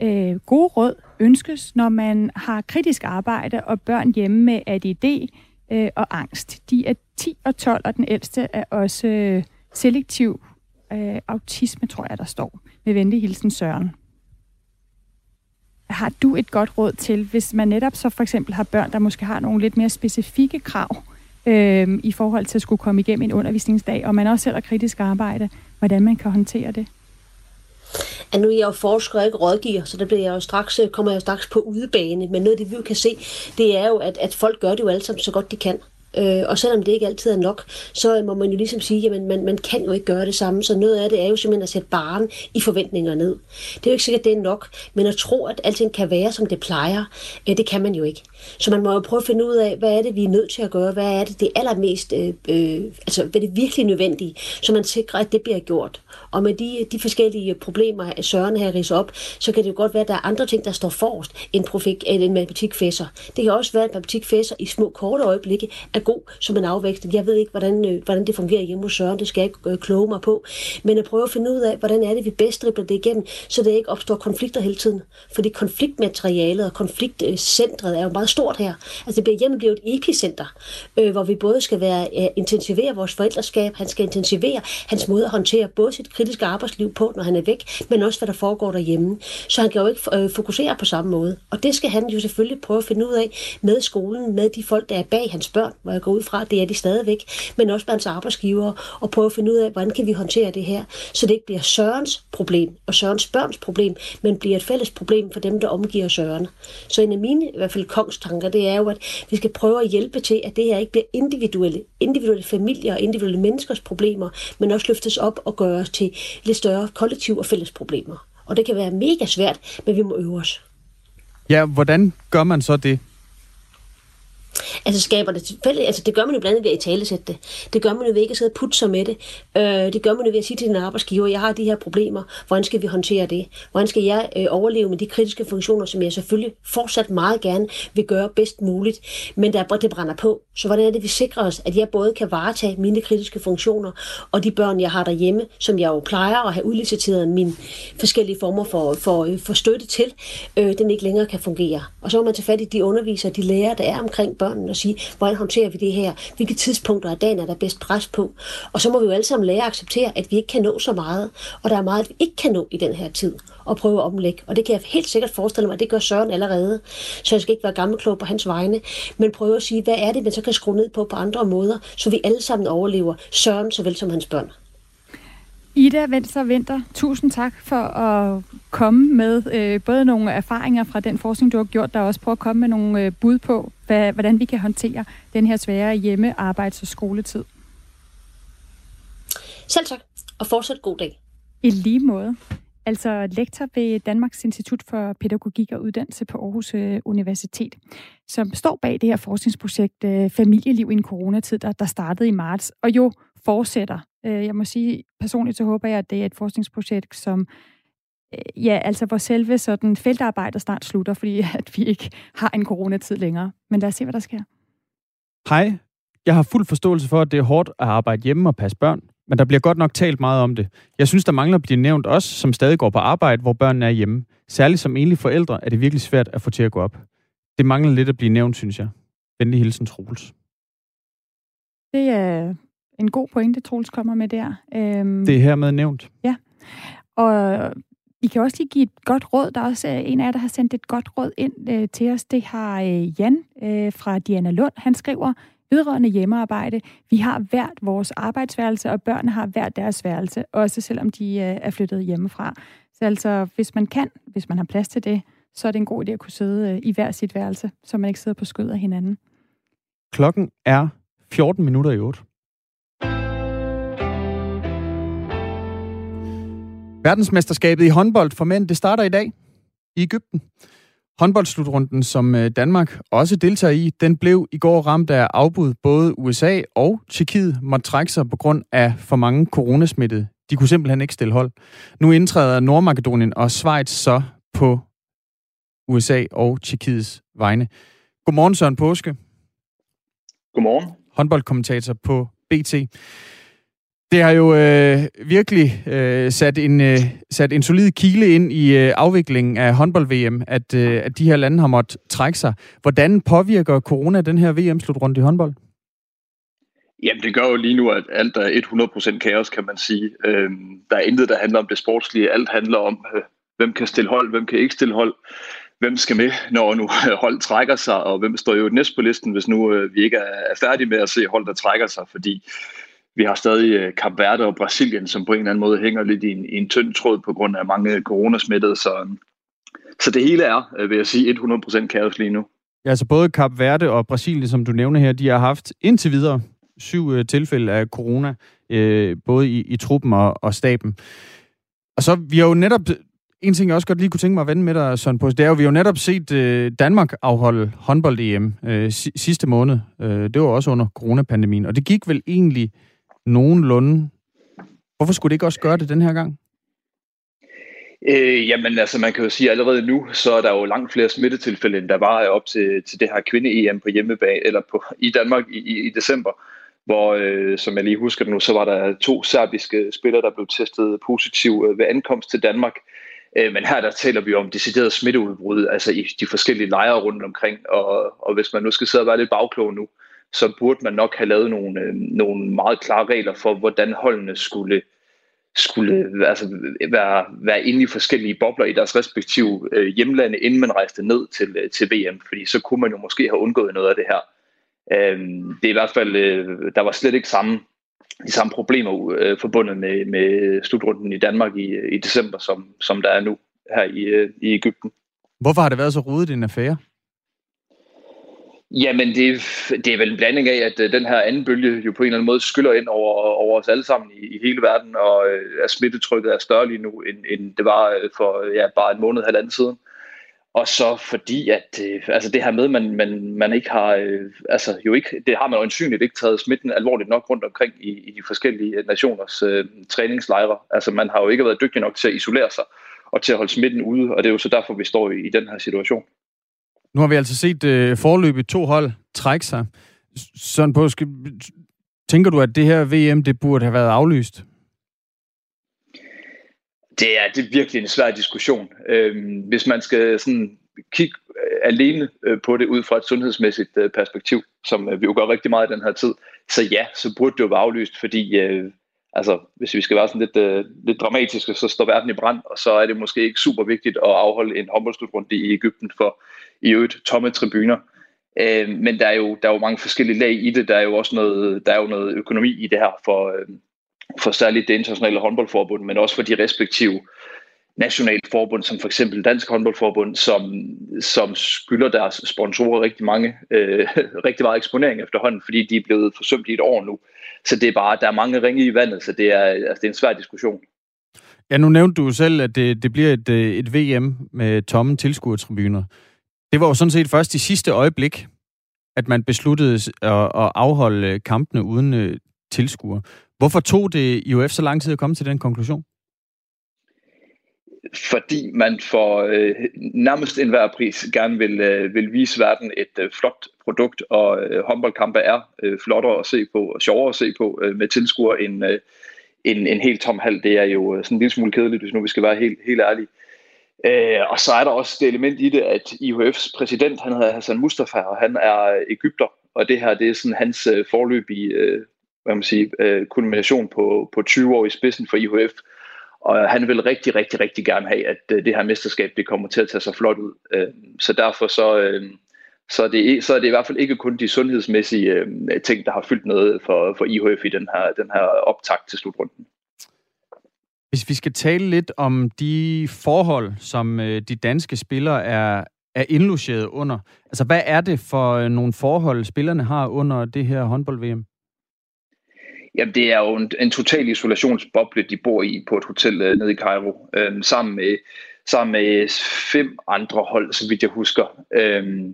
øh, gode råd ønskes, når man har kritisk arbejde og børn hjemme med ADD, øh, og angst. De er 10 og 12, og den ældste er også øh, selektiv øh, autisme, tror jeg, der står. Med venlig hilsen Søren. Har du et godt råd til, hvis man netop så for eksempel har børn, der måske har nogle lidt mere specifikke krav øh, i forhold til at skulle komme igennem en undervisningsdag, og man også selv har kritisk arbejde, hvordan man kan håndtere det? At nu er jeg jo forsker og ikke rådgiver, så der bliver jeg jo straks, øh, kommer jeg jo straks på udebane. Men noget af det, vi jo kan se, det er jo, at, at folk gør det jo alle sammen så godt de kan. Øh, og selvom det ikke altid er nok, så må man jo ligesom sige, at man, man kan jo ikke gøre det samme. Så noget af det er jo simpelthen at sætte barn i forventninger ned. Det er jo ikke sikkert, at det er nok, men at tro, at alting kan være, som det plejer, øh, det kan man jo ikke. Så man må jo prøve at finde ud af, hvad er det, vi er nødt til at gøre? Hvad er det, det allermest, øh, øh, altså hvad er det virkelig nødvendige, så man sikrer, at det bliver gjort. Og med de, de forskellige problemer, Søren har ridset op, så kan det jo godt være, at der er andre ting, der står forrest end, profik, end en matematikfæsser. Det kan også være, at matematikfæsser i små korte øjeblikke er god som en afvækst. Jeg ved ikke, hvordan, øh, hvordan det fungerer hjemme hos Søren, det skal jeg ikke øh, kloge mig på. Men at prøve at finde ud af, hvordan er det, vi bedst dribler det igennem, så der ikke opstår konflikter hele tiden. Fordi konfliktmaterialet og konfliktcentret er jo meget stort her. Altså det bliver hjemme bliver et epicenter, øh, hvor vi både skal være, øh, intensivere vores forældreskab, han skal intensivere hans måde at håndtere både sit kritiske arbejdsliv på, når han er væk, men også hvad der foregår derhjemme. Så han kan jo ikke øh, fokusere på samme måde. Og det skal han jo selvfølgelig prøve at finde ud af med skolen, med de folk, der er bag hans børn, hvor jeg går ud fra, det er de stadigvæk, men også med hans arbejdsgiver, og prøve at finde ud af, hvordan kan vi håndtere det her, så det ikke bliver Sørens problem og Sørens børns problem, men bliver et fælles problem for dem, der omgiver Søren. Så en af mine i hvert fald kongstanker, det er jo, at vi skal prøve at hjælpe til, at det her ikke bliver individuelle, individuelle familier og individuelle menneskers problemer, men også løftes op og gøres til lidt større kollektiv og fælles problemer. Og det kan være mega svært, men vi må øve os. Ja, hvordan gør man så det? Altså skaber det tilfældigt, altså det gør man jo blandt andet ved at italesætte det. Det gør man jo ved ikke at sidde og putte sig med det. Øh, det gør man jo ved at sige til din arbejdsgiver, jeg har de her problemer, hvordan skal vi håndtere det? Hvordan skal jeg øh, overleve med de kritiske funktioner, som jeg selvfølgelig fortsat meget gerne vil gøre bedst muligt, men der, det brænder på. Så hvordan er det, vi sikrer os, at jeg både kan varetage mine kritiske funktioner, og de børn, jeg har derhjemme, som jeg jo plejer at have udliciteret mine forskellige former for, for, øh, for støtte til, øh, den ikke længere kan fungere. Og så må man tage fat i de undervisere, de lærer, der er omkring børnene og sige, hvordan håndterer vi det her? Hvilke tidspunkter af dagen er der bedst pres på? Og så må vi jo alle sammen lære at acceptere, at vi ikke kan nå så meget, og der er meget, vi ikke kan nå i den her tid og prøve at omlægge. Og det kan jeg helt sikkert forestille mig, at det gør Søren allerede. Så jeg skal ikke være gammelklog på hans vegne, men prøve at sige, hvad er det, man så kan skrue ned på på andre måder, så vi alle sammen overlever Søren såvel som hans børn. Ida Venstre Vinter, tusind tak for at komme med øh, både nogle erfaringer fra den forskning, du har gjort, der også prøver at komme med nogle øh, bud på, hvad, hvordan vi kan håndtere den her svære hjemme, arbejds- og skoletid. Selv tak, og fortsat god dag. I lige måde. Altså lektor ved Danmarks Institut for Pædagogik og Uddannelse på Aarhus øh, Universitet, som står bag det her forskningsprojekt øh, Familieliv i en coronatid, der, der startede i marts, og jo fortsætter. Øh, jeg må sige, personligt så håber jeg, at det er et forskningsprojekt, som øh, ja, altså hvor selve sådan feltarbejdet snart slutter, fordi at vi ikke har en coronatid længere. Men lad os se, hvad der sker. Hej. Jeg har fuld forståelse for, at det er hårdt at arbejde hjemme og passe børn, men der bliver godt nok talt meget om det. Jeg synes, der mangler at blive nævnt os, som stadig går på arbejde, hvor børnene er hjemme. Særligt som enlige forældre er det virkelig svært at få til at gå op. Det mangler lidt at blive nævnt, synes jeg. Venlig hilsen, Troels. Det er en god pointe, Troels kommer med der. Øhm, det er hermed nævnt. Ja, og I kan også lige give et godt råd. Der er også en af jer, der har sendt et godt råd ind øh, til os. Det har øh, Jan øh, fra Diana Lund. Han skriver, vedrørende hjemmearbejde. Vi har hvert vores arbejdsværelse, og børnene har hvert deres værelse, også selvom de øh, er flyttet hjemmefra. Så altså, hvis man kan, hvis man har plads til det, så er det en god idé at kunne sidde øh, i hver sit værelse, så man ikke sidder på skød af hinanden. Klokken er 14 minutter i 8. Verdensmesterskabet i håndbold for mænd, det starter i dag i Ægypten. Håndboldsslutrunden, som øh, Danmark også deltager i, den blev i går ramt af afbud. Både USA og Tjekkiet måtte trække sig på grund af for mange coronasmittede. De kunne simpelthen ikke stille hold. Nu indtræder Nordmakedonien og Schweiz så på USA og Tjekkiets vegne. Godmorgen, Søren Påske. Godmorgen. Håndboldkommentator på BT. Det har jo øh, virkelig øh, sat, en, øh, sat en solid kile ind i øh, afviklingen af håndbold-VM, at, øh, at de her lande har måttet trække sig. Hvordan påvirker corona den her VM-slutrunde i håndbold? Jamen, det gør jo lige nu, at alt er 100% kaos, kan man sige. Øhm, der er intet, der handler om det sportslige. Alt handler om, øh, hvem kan stille hold, hvem kan ikke stille hold. Hvem skal med, når nu hold trækker sig, og hvem står jo næst på listen, hvis nu øh, vi ikke er færdige med at se hold, der trækker sig. Fordi vi har stadig øh, Kap Verde og Brasilien, som på en eller anden måde hænger lidt i en, i en tynd tråd på grund af mange coronasmittede. Så, øhm, så det hele er, øh, vil jeg sige, 100% kaos lige nu. Ja, altså både Kap Verde og Brasilien, som du nævner her, de har haft indtil videre syv øh, tilfælde af corona, øh, både i, i truppen og, og staben. Og så, vi har jo netop, en ting jeg også godt lige kunne tænke mig at vende med dig, Søren på, det er jo, vi har jo netop set øh, Danmark afholde håndbold-EM øh, sidste måned. Øh, det var også under coronapandemien, og det gik vel egentlig nogenlunde. Hvorfor skulle det ikke også gøre det den her gang? Øh, jamen altså, man kan jo sige, at allerede nu, så er der jo langt flere smittetilfælde, end der var op til, til det her kvinde-EM på hjemmebane, eller på, i Danmark i, i, i december, hvor, øh, som jeg lige husker nu, så var der to serbiske spillere, der blev testet positiv øh, ved ankomst til Danmark. Øh, men her der taler vi om decideret smitteudbrud, altså i de forskellige lejre rundt omkring, og, og hvis man nu skal sidde og være lidt bagklog nu, så burde man nok have lavet nogle, øh, nogle meget klare regler for, hvordan holdene skulle, skulle altså, være, være inde i forskellige bobler i deres respektive øh, hjemlande, inden man rejste ned til, øh, til VM, fordi så kunne man jo måske have undgået noget af det her. Øh, det er i hvert fald, øh, der var slet ikke samme, de samme problemer øh, forbundet med, med slutrunden i Danmark i, i december, som, som der er nu her i, øh, i Ægypten. Hvorfor har det været så rodet en affære? Jamen, det, det er vel en blanding af, at øh, den her anden bølge jo på en eller anden måde skyller ind over, over os alle sammen i, i hele verden, og øh, at smittetrykket er større lige nu, end, end det var øh, for ja, bare en måned, halvanden siden. Og så fordi, at øh, altså det her med, man, man, man ikke har, altså jo ikke, det har man jo ansynligt ikke taget smitten alvorligt nok rundt omkring i, i de forskellige nationers øh, træningslejre. Altså man har jo ikke været dygtig nok til at isolere sig og til at holde smitten ude, og det er jo så derfor, vi står i, i den her situation. Nu har vi altså set øh, forløbet to hold trække sig. Sådan på, skal, tænker du, at det her VM, det burde have været aflyst? Det er, det er virkelig en svær diskussion. Øhm, hvis man skal sådan kigge øh, alene øh, på det ud fra et sundhedsmæssigt øh, perspektiv, som vi jo gør rigtig meget i den her tid, så ja, så burde det jo være aflyst, fordi øh, altså, hvis vi skal være sådan lidt, øh, lidt dramatiske, så står verden i brand, og så er det måske ikke super vigtigt at afholde en håndboldslutrunde i Ægypten for i øvrigt tomme tribuner. Øh, men der er, jo, der er jo mange forskellige lag i det. Der er jo også noget, der er jo noget økonomi i det her for, øh, for særligt det internationale håndboldforbund, men også for de respektive nationale forbund, som for eksempel Dansk Håndboldforbund, som, som skylder deres sponsorer rigtig mange, øh, rigtig meget eksponering efterhånden, fordi de er blevet forsømt i et år nu. Så det er bare, der er mange ringe i vandet, så det er, altså, det er en svær diskussion. Ja, nu nævnte du selv, at det, det bliver et, øh, et VM med tomme tilskuertribuner. Det var jo sådan set først i sidste øjeblik, at man besluttede at, at afholde kampene uden øh, tilskuer. Hvorfor tog det IOF så lang tid at komme til den konklusion? Fordi man for øh, nærmest enhver pris gerne vil, øh, vil vise verden et øh, flot produkt, og øh, håndboldkampe er øh, flottere at se på og sjovere at se på øh, med tilskuer end, øh, en, en helt tom hal. Det er jo sådan en lille smule kedeligt, hvis nu vi skal være helt, helt ærlige. Øh, og så er der også det element i det, at IHF's præsident, han hedder Hassan Mustafa, og han er øh, Ægypter, og det her, det er sådan hans øh, forløbige øh, hvad man siger, øh, kulmination på, på 20 år i spidsen for IHF. Og han vil rigtig, rigtig, rigtig gerne have, at øh, det her mesterskab, det kommer til at tage sig flot ud. Øh, så derfor så, øh, så, er det, så er det i hvert fald ikke kun de sundhedsmæssige ting, der har fyldt noget for, for IHF i den her, den her optakt til slutrunden. Hvis vi skal tale lidt om de forhold, som de danske spillere er, er indlogeret under. Altså, hvad er det for nogle forhold, spillerne har under det her håndbold-VM? Jamen, det er jo en, en total isolationsboble, de bor i på et hotel øh, nede i Cairo, øh, sammen, med, sammen med fem andre hold, så vidt jeg husker. Øh,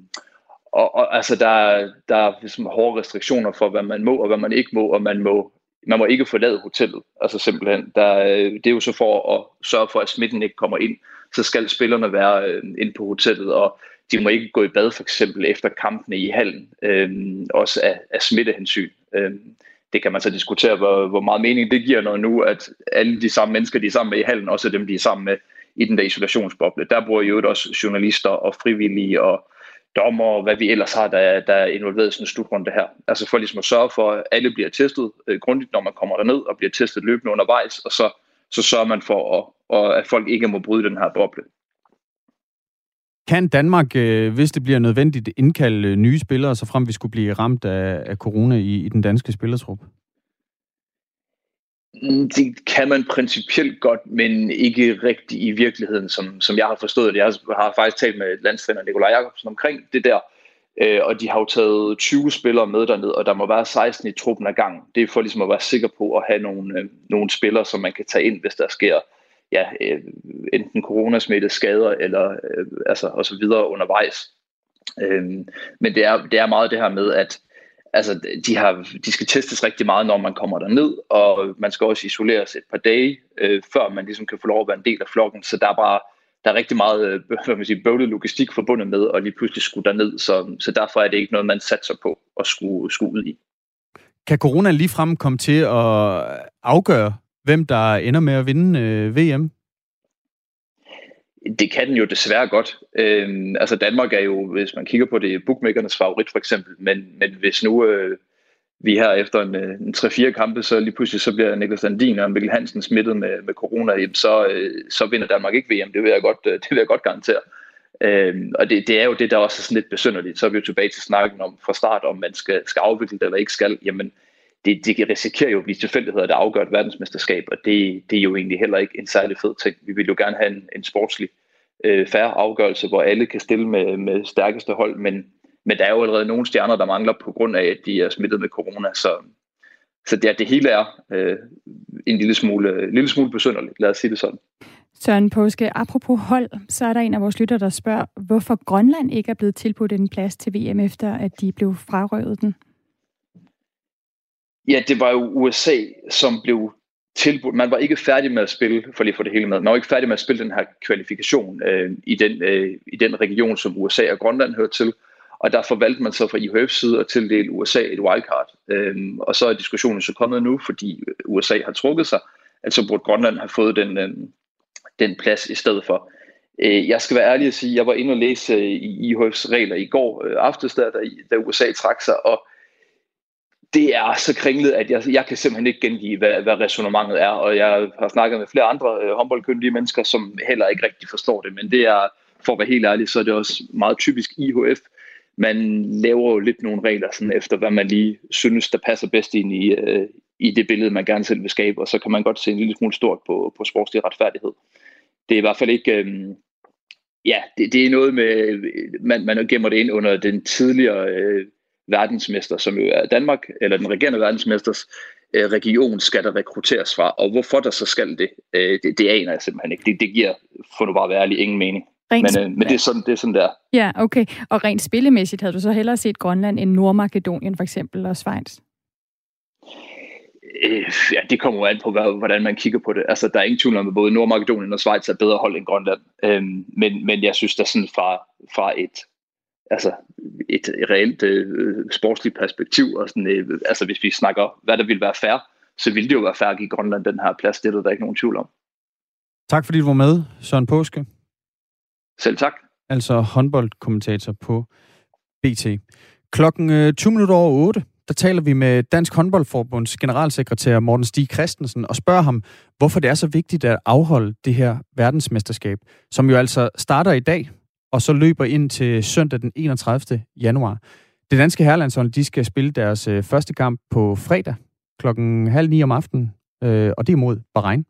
og, og altså, der, der er ligesom hårde restriktioner for, hvad man må og hvad man ikke må, og man må, man må ikke forlade hotellet. Altså simpelthen, der, øh, det er jo så for at sørge for, at smitten ikke kommer ind. Så skal spillerne være øh, inde på hotellet, og de må ikke gå i bad for eksempel efter kampene i hallen, øh, også af, af smittehensyn. Øh, det kan man så diskutere, hvor, hvor meget mening det giver, når nu at alle de samme mennesker, de er sammen med i hallen, også dem, de er sammen med i den der isolationsboble. Der bor jo også journalister og frivillige og dommer og hvad vi ellers har, der, der er involveret i sådan en slutrunde her. Altså for ligesom at sørge for, at alle bliver testet øh, grundigt, når man kommer derned, og bliver testet løbende undervejs, og så, så sørger man for, at, og at folk ikke må bryde den her boble. Kan Danmark, øh, hvis det bliver nødvendigt, indkalde øh, nye spillere, så frem vi skulle blive ramt af, af corona i, i den danske spillertrup? Mm, det kan man principielt godt, men ikke rigtigt i virkeligheden, som, som jeg har forstået det. Jeg har faktisk talt med landstræner Nikolaj Jacobsen omkring det der, øh, og de har jo taget 20 spillere med derned, og der må være 16 i truppen ad gang. Det er for ligesom at være sikker på at have nogle, øh, nogle spillere, som man kan tage ind, hvis der sker ja, øh, enten coronasmittede skader eller øh, altså, og så videre undervejs. Øh, men det er, det er meget det her med, at altså, de, har, de skal testes rigtig meget, når man kommer derned, og man skal også isoleres et par dage, øh, før man ligesom kan få lov at være en del af flokken. Så der er bare der er rigtig meget øh, hvad man siger, bøvlet logistik forbundet med, at lige pludselig skulle derned, så, så derfor er det ikke noget, man satser på at skulle, skulle ud i. Kan corona ligefrem komme til at afgøre, hvem der ender med at vinde øh, VM? Det kan den jo desværre godt. Øhm, altså Danmark er jo, hvis man kigger på det, bookmakernes favorit for eksempel, men, men hvis nu øh, vi her efter en, øh, en 3-4 kampe, så lige pludselig så bliver Niklas Landin og Mikkel Hansen smittet med, med corona, så, øh, så vinder Danmark ikke VM. Det vil jeg godt, øh, det vil jeg godt garantere. Øhm, og det, det er jo det, der også er sådan lidt besynderligt. Så er vi jo tilbage til snakken om fra start, om man skal, skal afvikle det eller ikke skal. Jamen, det, det risikerer jo at blive tilfældigheder, der afgør et verdensmesterskab, og det, det er jo egentlig heller ikke en særlig fed ting. Vi vil jo gerne have en, en sportslig øh, færre afgørelse, hvor alle kan stille med, med stærkeste hold, men, men der er jo allerede nogle stjerner, der mangler på grund af, at de er smittet med corona, så, så det, det hele er øh, en lille smule, en lille smule besynderligt, lad os sige det sådan. Søren Påske, apropos hold, så er der en af vores lytter, der spørger, hvorfor Grønland ikke er blevet tilbudt en plads til VM, efter at de blev frarøvet den? Ja, det var jo USA, som blev tilbudt. Man var ikke færdig med at spille, for lige for det hele med, man var ikke færdig med at spille den her kvalifikation øh, i, den, øh, i den region, som USA og Grønland hører til. Og derfor valgte man så fra IHF's side at tildele USA et wildcard. Øhm, og så er diskussionen så kommet nu, fordi USA har trukket sig, at så burde Grønland have fået den, øh, den plads i stedet for. Øh, jeg skal være ærlig at sige, at jeg var inde og læse øh, i IHF's regler i går øh, aftes, da, da USA trak sig, og det er så kringlet, at jeg, jeg kan simpelthen ikke gengive, hvad, hvad resonemanget er, og jeg har snakket med flere andre øh, håndboldkyndige mennesker, som heller ikke rigtig forstår det, men det er, for at være helt ærlig, så er det også meget typisk IHF. Man laver jo lidt nogle regler, sådan efter hvad man lige synes, der passer bedst ind i, øh, i det billede, man gerne selv vil skabe, og så kan man godt se en lille smule stort på, på sportslig retfærdighed. Det er i hvert fald ikke... Øh, ja, det, det er noget med, øh, man, man gemmer det ind under den tidligere øh, verdensmester, som jo er Danmark, eller den regerende verdensmesters øh, region skal der rekrutteres fra, og hvorfor der så skal det, øh, det, det aner jeg simpelthen ikke. Det, det giver, for nu bare være ærlig, ingen mening. Rent men, øh, men det er sådan, det er sådan der. Ja, okay. Og rent spillemæssigt havde du så hellere set Grønland end Nordmakedonien for eksempel og Schweiz? Øh, ja, det kommer jo an på, hvordan man kigger på det. Altså, der er ingen tvivl om, at både Nordmakedonien og Schweiz er bedre hold end Grønland. Øhm, men, men jeg synes, der sådan fra, fra et, altså et reelt øh, sportsligt perspektiv, og sådan, øh, altså hvis vi snakker, hvad der vil være fair, så vil det jo være fair at give Grønland den her plads. Det er der ikke nogen tvivl om. Tak fordi du var med, Søren Påske. Selv tak. Altså håndboldkommentator på BT. Klokken 20 øh, minutter over 8, der taler vi med Dansk Håndboldforbunds generalsekretær Morten Stig Christensen og spørger ham, hvorfor det er så vigtigt at afholde det her verdensmesterskab, som jo altså starter i dag, og så løber ind til søndag den 31. januar. Det danske herrelandshold, de skal spille deres øh, første kamp på fredag klokken halv ni om aftenen, øh, og det er mod Bahrain.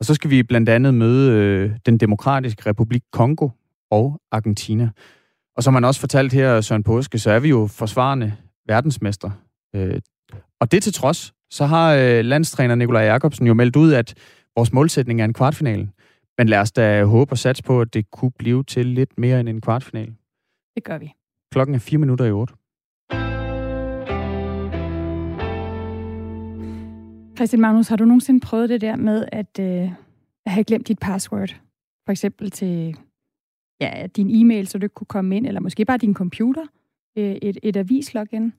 Og så skal vi blandt andet møde øh, den demokratiske republik Kongo og Argentina. Og som man også fortalt her, Søren Påske, så er vi jo forsvarende verdensmester. Øh, og det til trods, så har øh, landstræner Nikolaj Jakobsen jo meldt ud, at vores målsætning er en kvartfinale. Men lad os da håbe og satse på, at det kunne blive til lidt mere end en kvartfinale. Det gør vi. Klokken er fire minutter i otte. Christian Magnus, har du nogensinde prøvet det der med at, øh, at have glemt dit password? For eksempel til ja, din e-mail, så du ikke kunne komme ind, eller måske bare din computer, øh, et, et avislogin?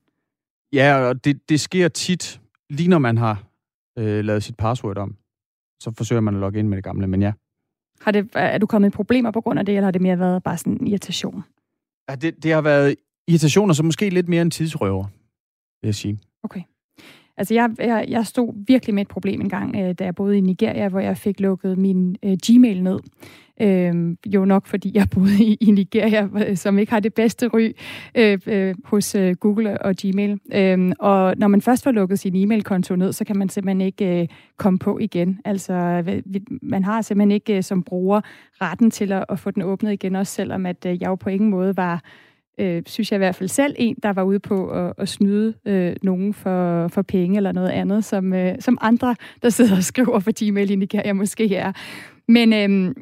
Ja, og det, det sker tit, lige når man har øh, lavet sit password om. Så forsøger man at logge ind med det gamle, men ja. Har det, er du kommet i problemer på grund af det, eller har det mere været bare sådan en irritation? Ja, det, det har været irritation, og så måske lidt mere en tidsrøver, vil jeg sige. Okay. Altså, jeg, jeg, jeg stod virkelig med et problem en gang, øh, da jeg boede i Nigeria, hvor jeg fik lukket min øh, Gmail ned. Øh, jo nok, fordi jeg boede i, i Nigeria, øh, som ikke har det bedste ry øh, øh, hos øh, Google og Gmail. Øh, og når man først får lukket sin e-mail-konto ned, så kan man simpelthen ikke øh, komme på igen. Altså, man har simpelthen ikke øh, som bruger retten til at, at få den åbnet igen, også selvom at øh, jeg jo på ingen måde var øh, synes jeg i hvert fald selv, en, der var ude på at, at snyde øh, nogen for, for penge eller noget andet, som, øh, som andre, der sidder og skriver for Gmail i Nigeria, måske er. Men øh,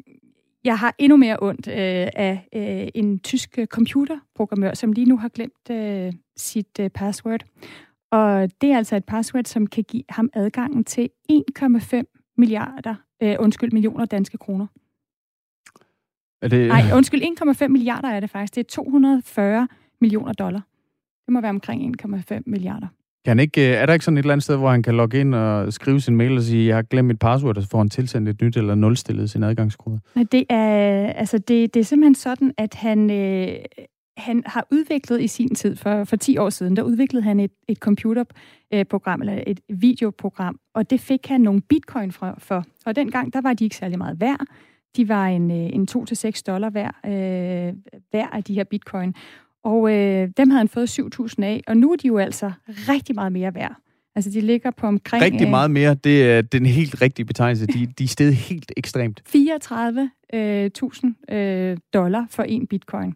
jeg har endnu mere ondt øh, af øh, en tysk computerprogrammør, som lige nu har glemt øh, sit øh, password. Og det er altså et password, som kan give ham adgangen til 1,5 milliarder, øh, undskyld, millioner danske kroner. Er det... Nej, undskyld, 1,5 milliarder er det faktisk. Det er 240 millioner dollar. Det må være omkring 1,5 milliarder. Kan han ikke, øh, er der ikke sådan et eller andet sted, hvor han kan logge ind og skrive sin mail og sige, jeg har glemt mit password, og så får han tilsendt et nyt eller nulstillet sin adgangskode? Nej, det er, altså det, det er simpelthen sådan, at han, øh, han har udviklet i sin tid, for, for 10 år siden, der udviklede han et, et computerprogram, eller et videoprogram, og det fik han nogle bitcoin for, for. Og dengang, der var de ikke særlig meget værd. De var en, øh, en 2-6 dollar hver, øh, hver af de her bitcoin. Og øh, dem havde han fået 7.000 af, og nu er de jo altså rigtig meget mere værd. Altså, de ligger på omkring... Rigtig øh, meget mere, det er den helt rigtige betegnelse. De, de er stedet helt ekstremt. 34.000 øh, øh, dollar for en bitcoin.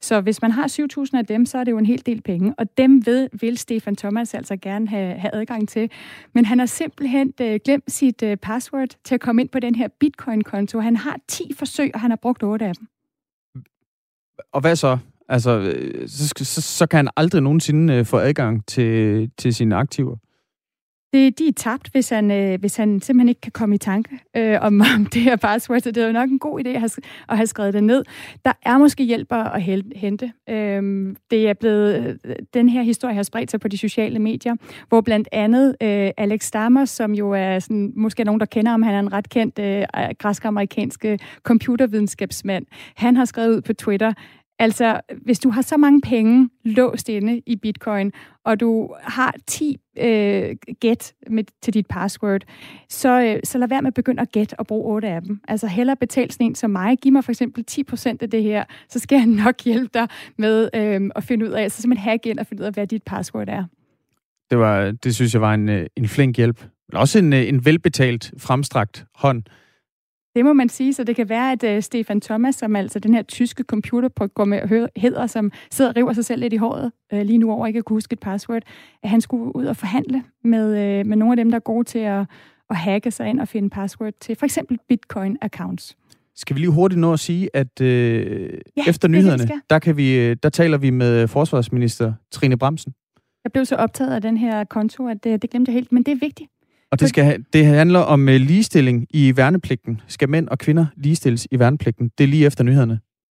Så hvis man har 7.000 af dem, så er det jo en hel del penge, og dem ved, vil Stefan Thomas altså gerne have, have adgang til. Men han har simpelthen øh, glemt sit øh, password til at komme ind på den her bitcoin-konto. Han har 10 forsøg, og han har brugt 8 af dem. Og hvad så? Altså, øh, så, så, så kan han aldrig nogensinde øh, få adgang til, til sine aktiver? Det, de er tabt, hvis han, øh, hvis han simpelthen ikke kan komme i tanke øh, om, om det her password. Så det er jo nok en god idé at have, at have skrevet det ned. Der er måske hjælper at hente. Øh, det er blevet, øh, den her historie har spredt sig på de sociale medier, hvor blandt andet øh, Alex Stammer, som jo er sådan, måske nogen, der kender ham, han er en ret kendt øh, græsk-amerikansk øh, computervidenskabsmand. Han har skrevet ud på Twitter, Altså, hvis du har så mange penge låst inde i bitcoin, og du har 10 øh, gæt med, til dit password, så, øh, så lad være med at begynde at gætte og bruge 8 af dem. Altså hellere betal sådan en som mig. Giv mig for eksempel 10% af det her, så skal jeg nok hjælpe dig med øh, at finde ud af, altså simpelthen hack ind og finde ud af, hvad dit password er. Det, var, det synes jeg var en, øh, en flink hjælp. Men også en, øh, en velbetalt, fremstrakt hånd det må man sige, så det kan være, at uh, Stefan Thomas, som altså den her tyske computerprogrammør hedder, som sidder og river sig selv lidt i håret uh, lige nu over ikke at kunne huske et password, at han skulle ud og forhandle med, uh, med nogle af dem, der er gode til at, at hacke sig ind og finde password til for eksempel bitcoin-accounts. Skal vi lige hurtigt nå at sige, at øh, ja, efter nyhederne, der, kan vi, der taler vi med forsvarsminister Trine Bremsen. Jeg blev så optaget af den her konto, at det, det glemte jeg helt, men det er vigtigt. Og det, skal, det handler om uh, ligestilling i værnepligten. Skal mænd og kvinder ligestilles i værnepligten? Det er lige efter nyhederne.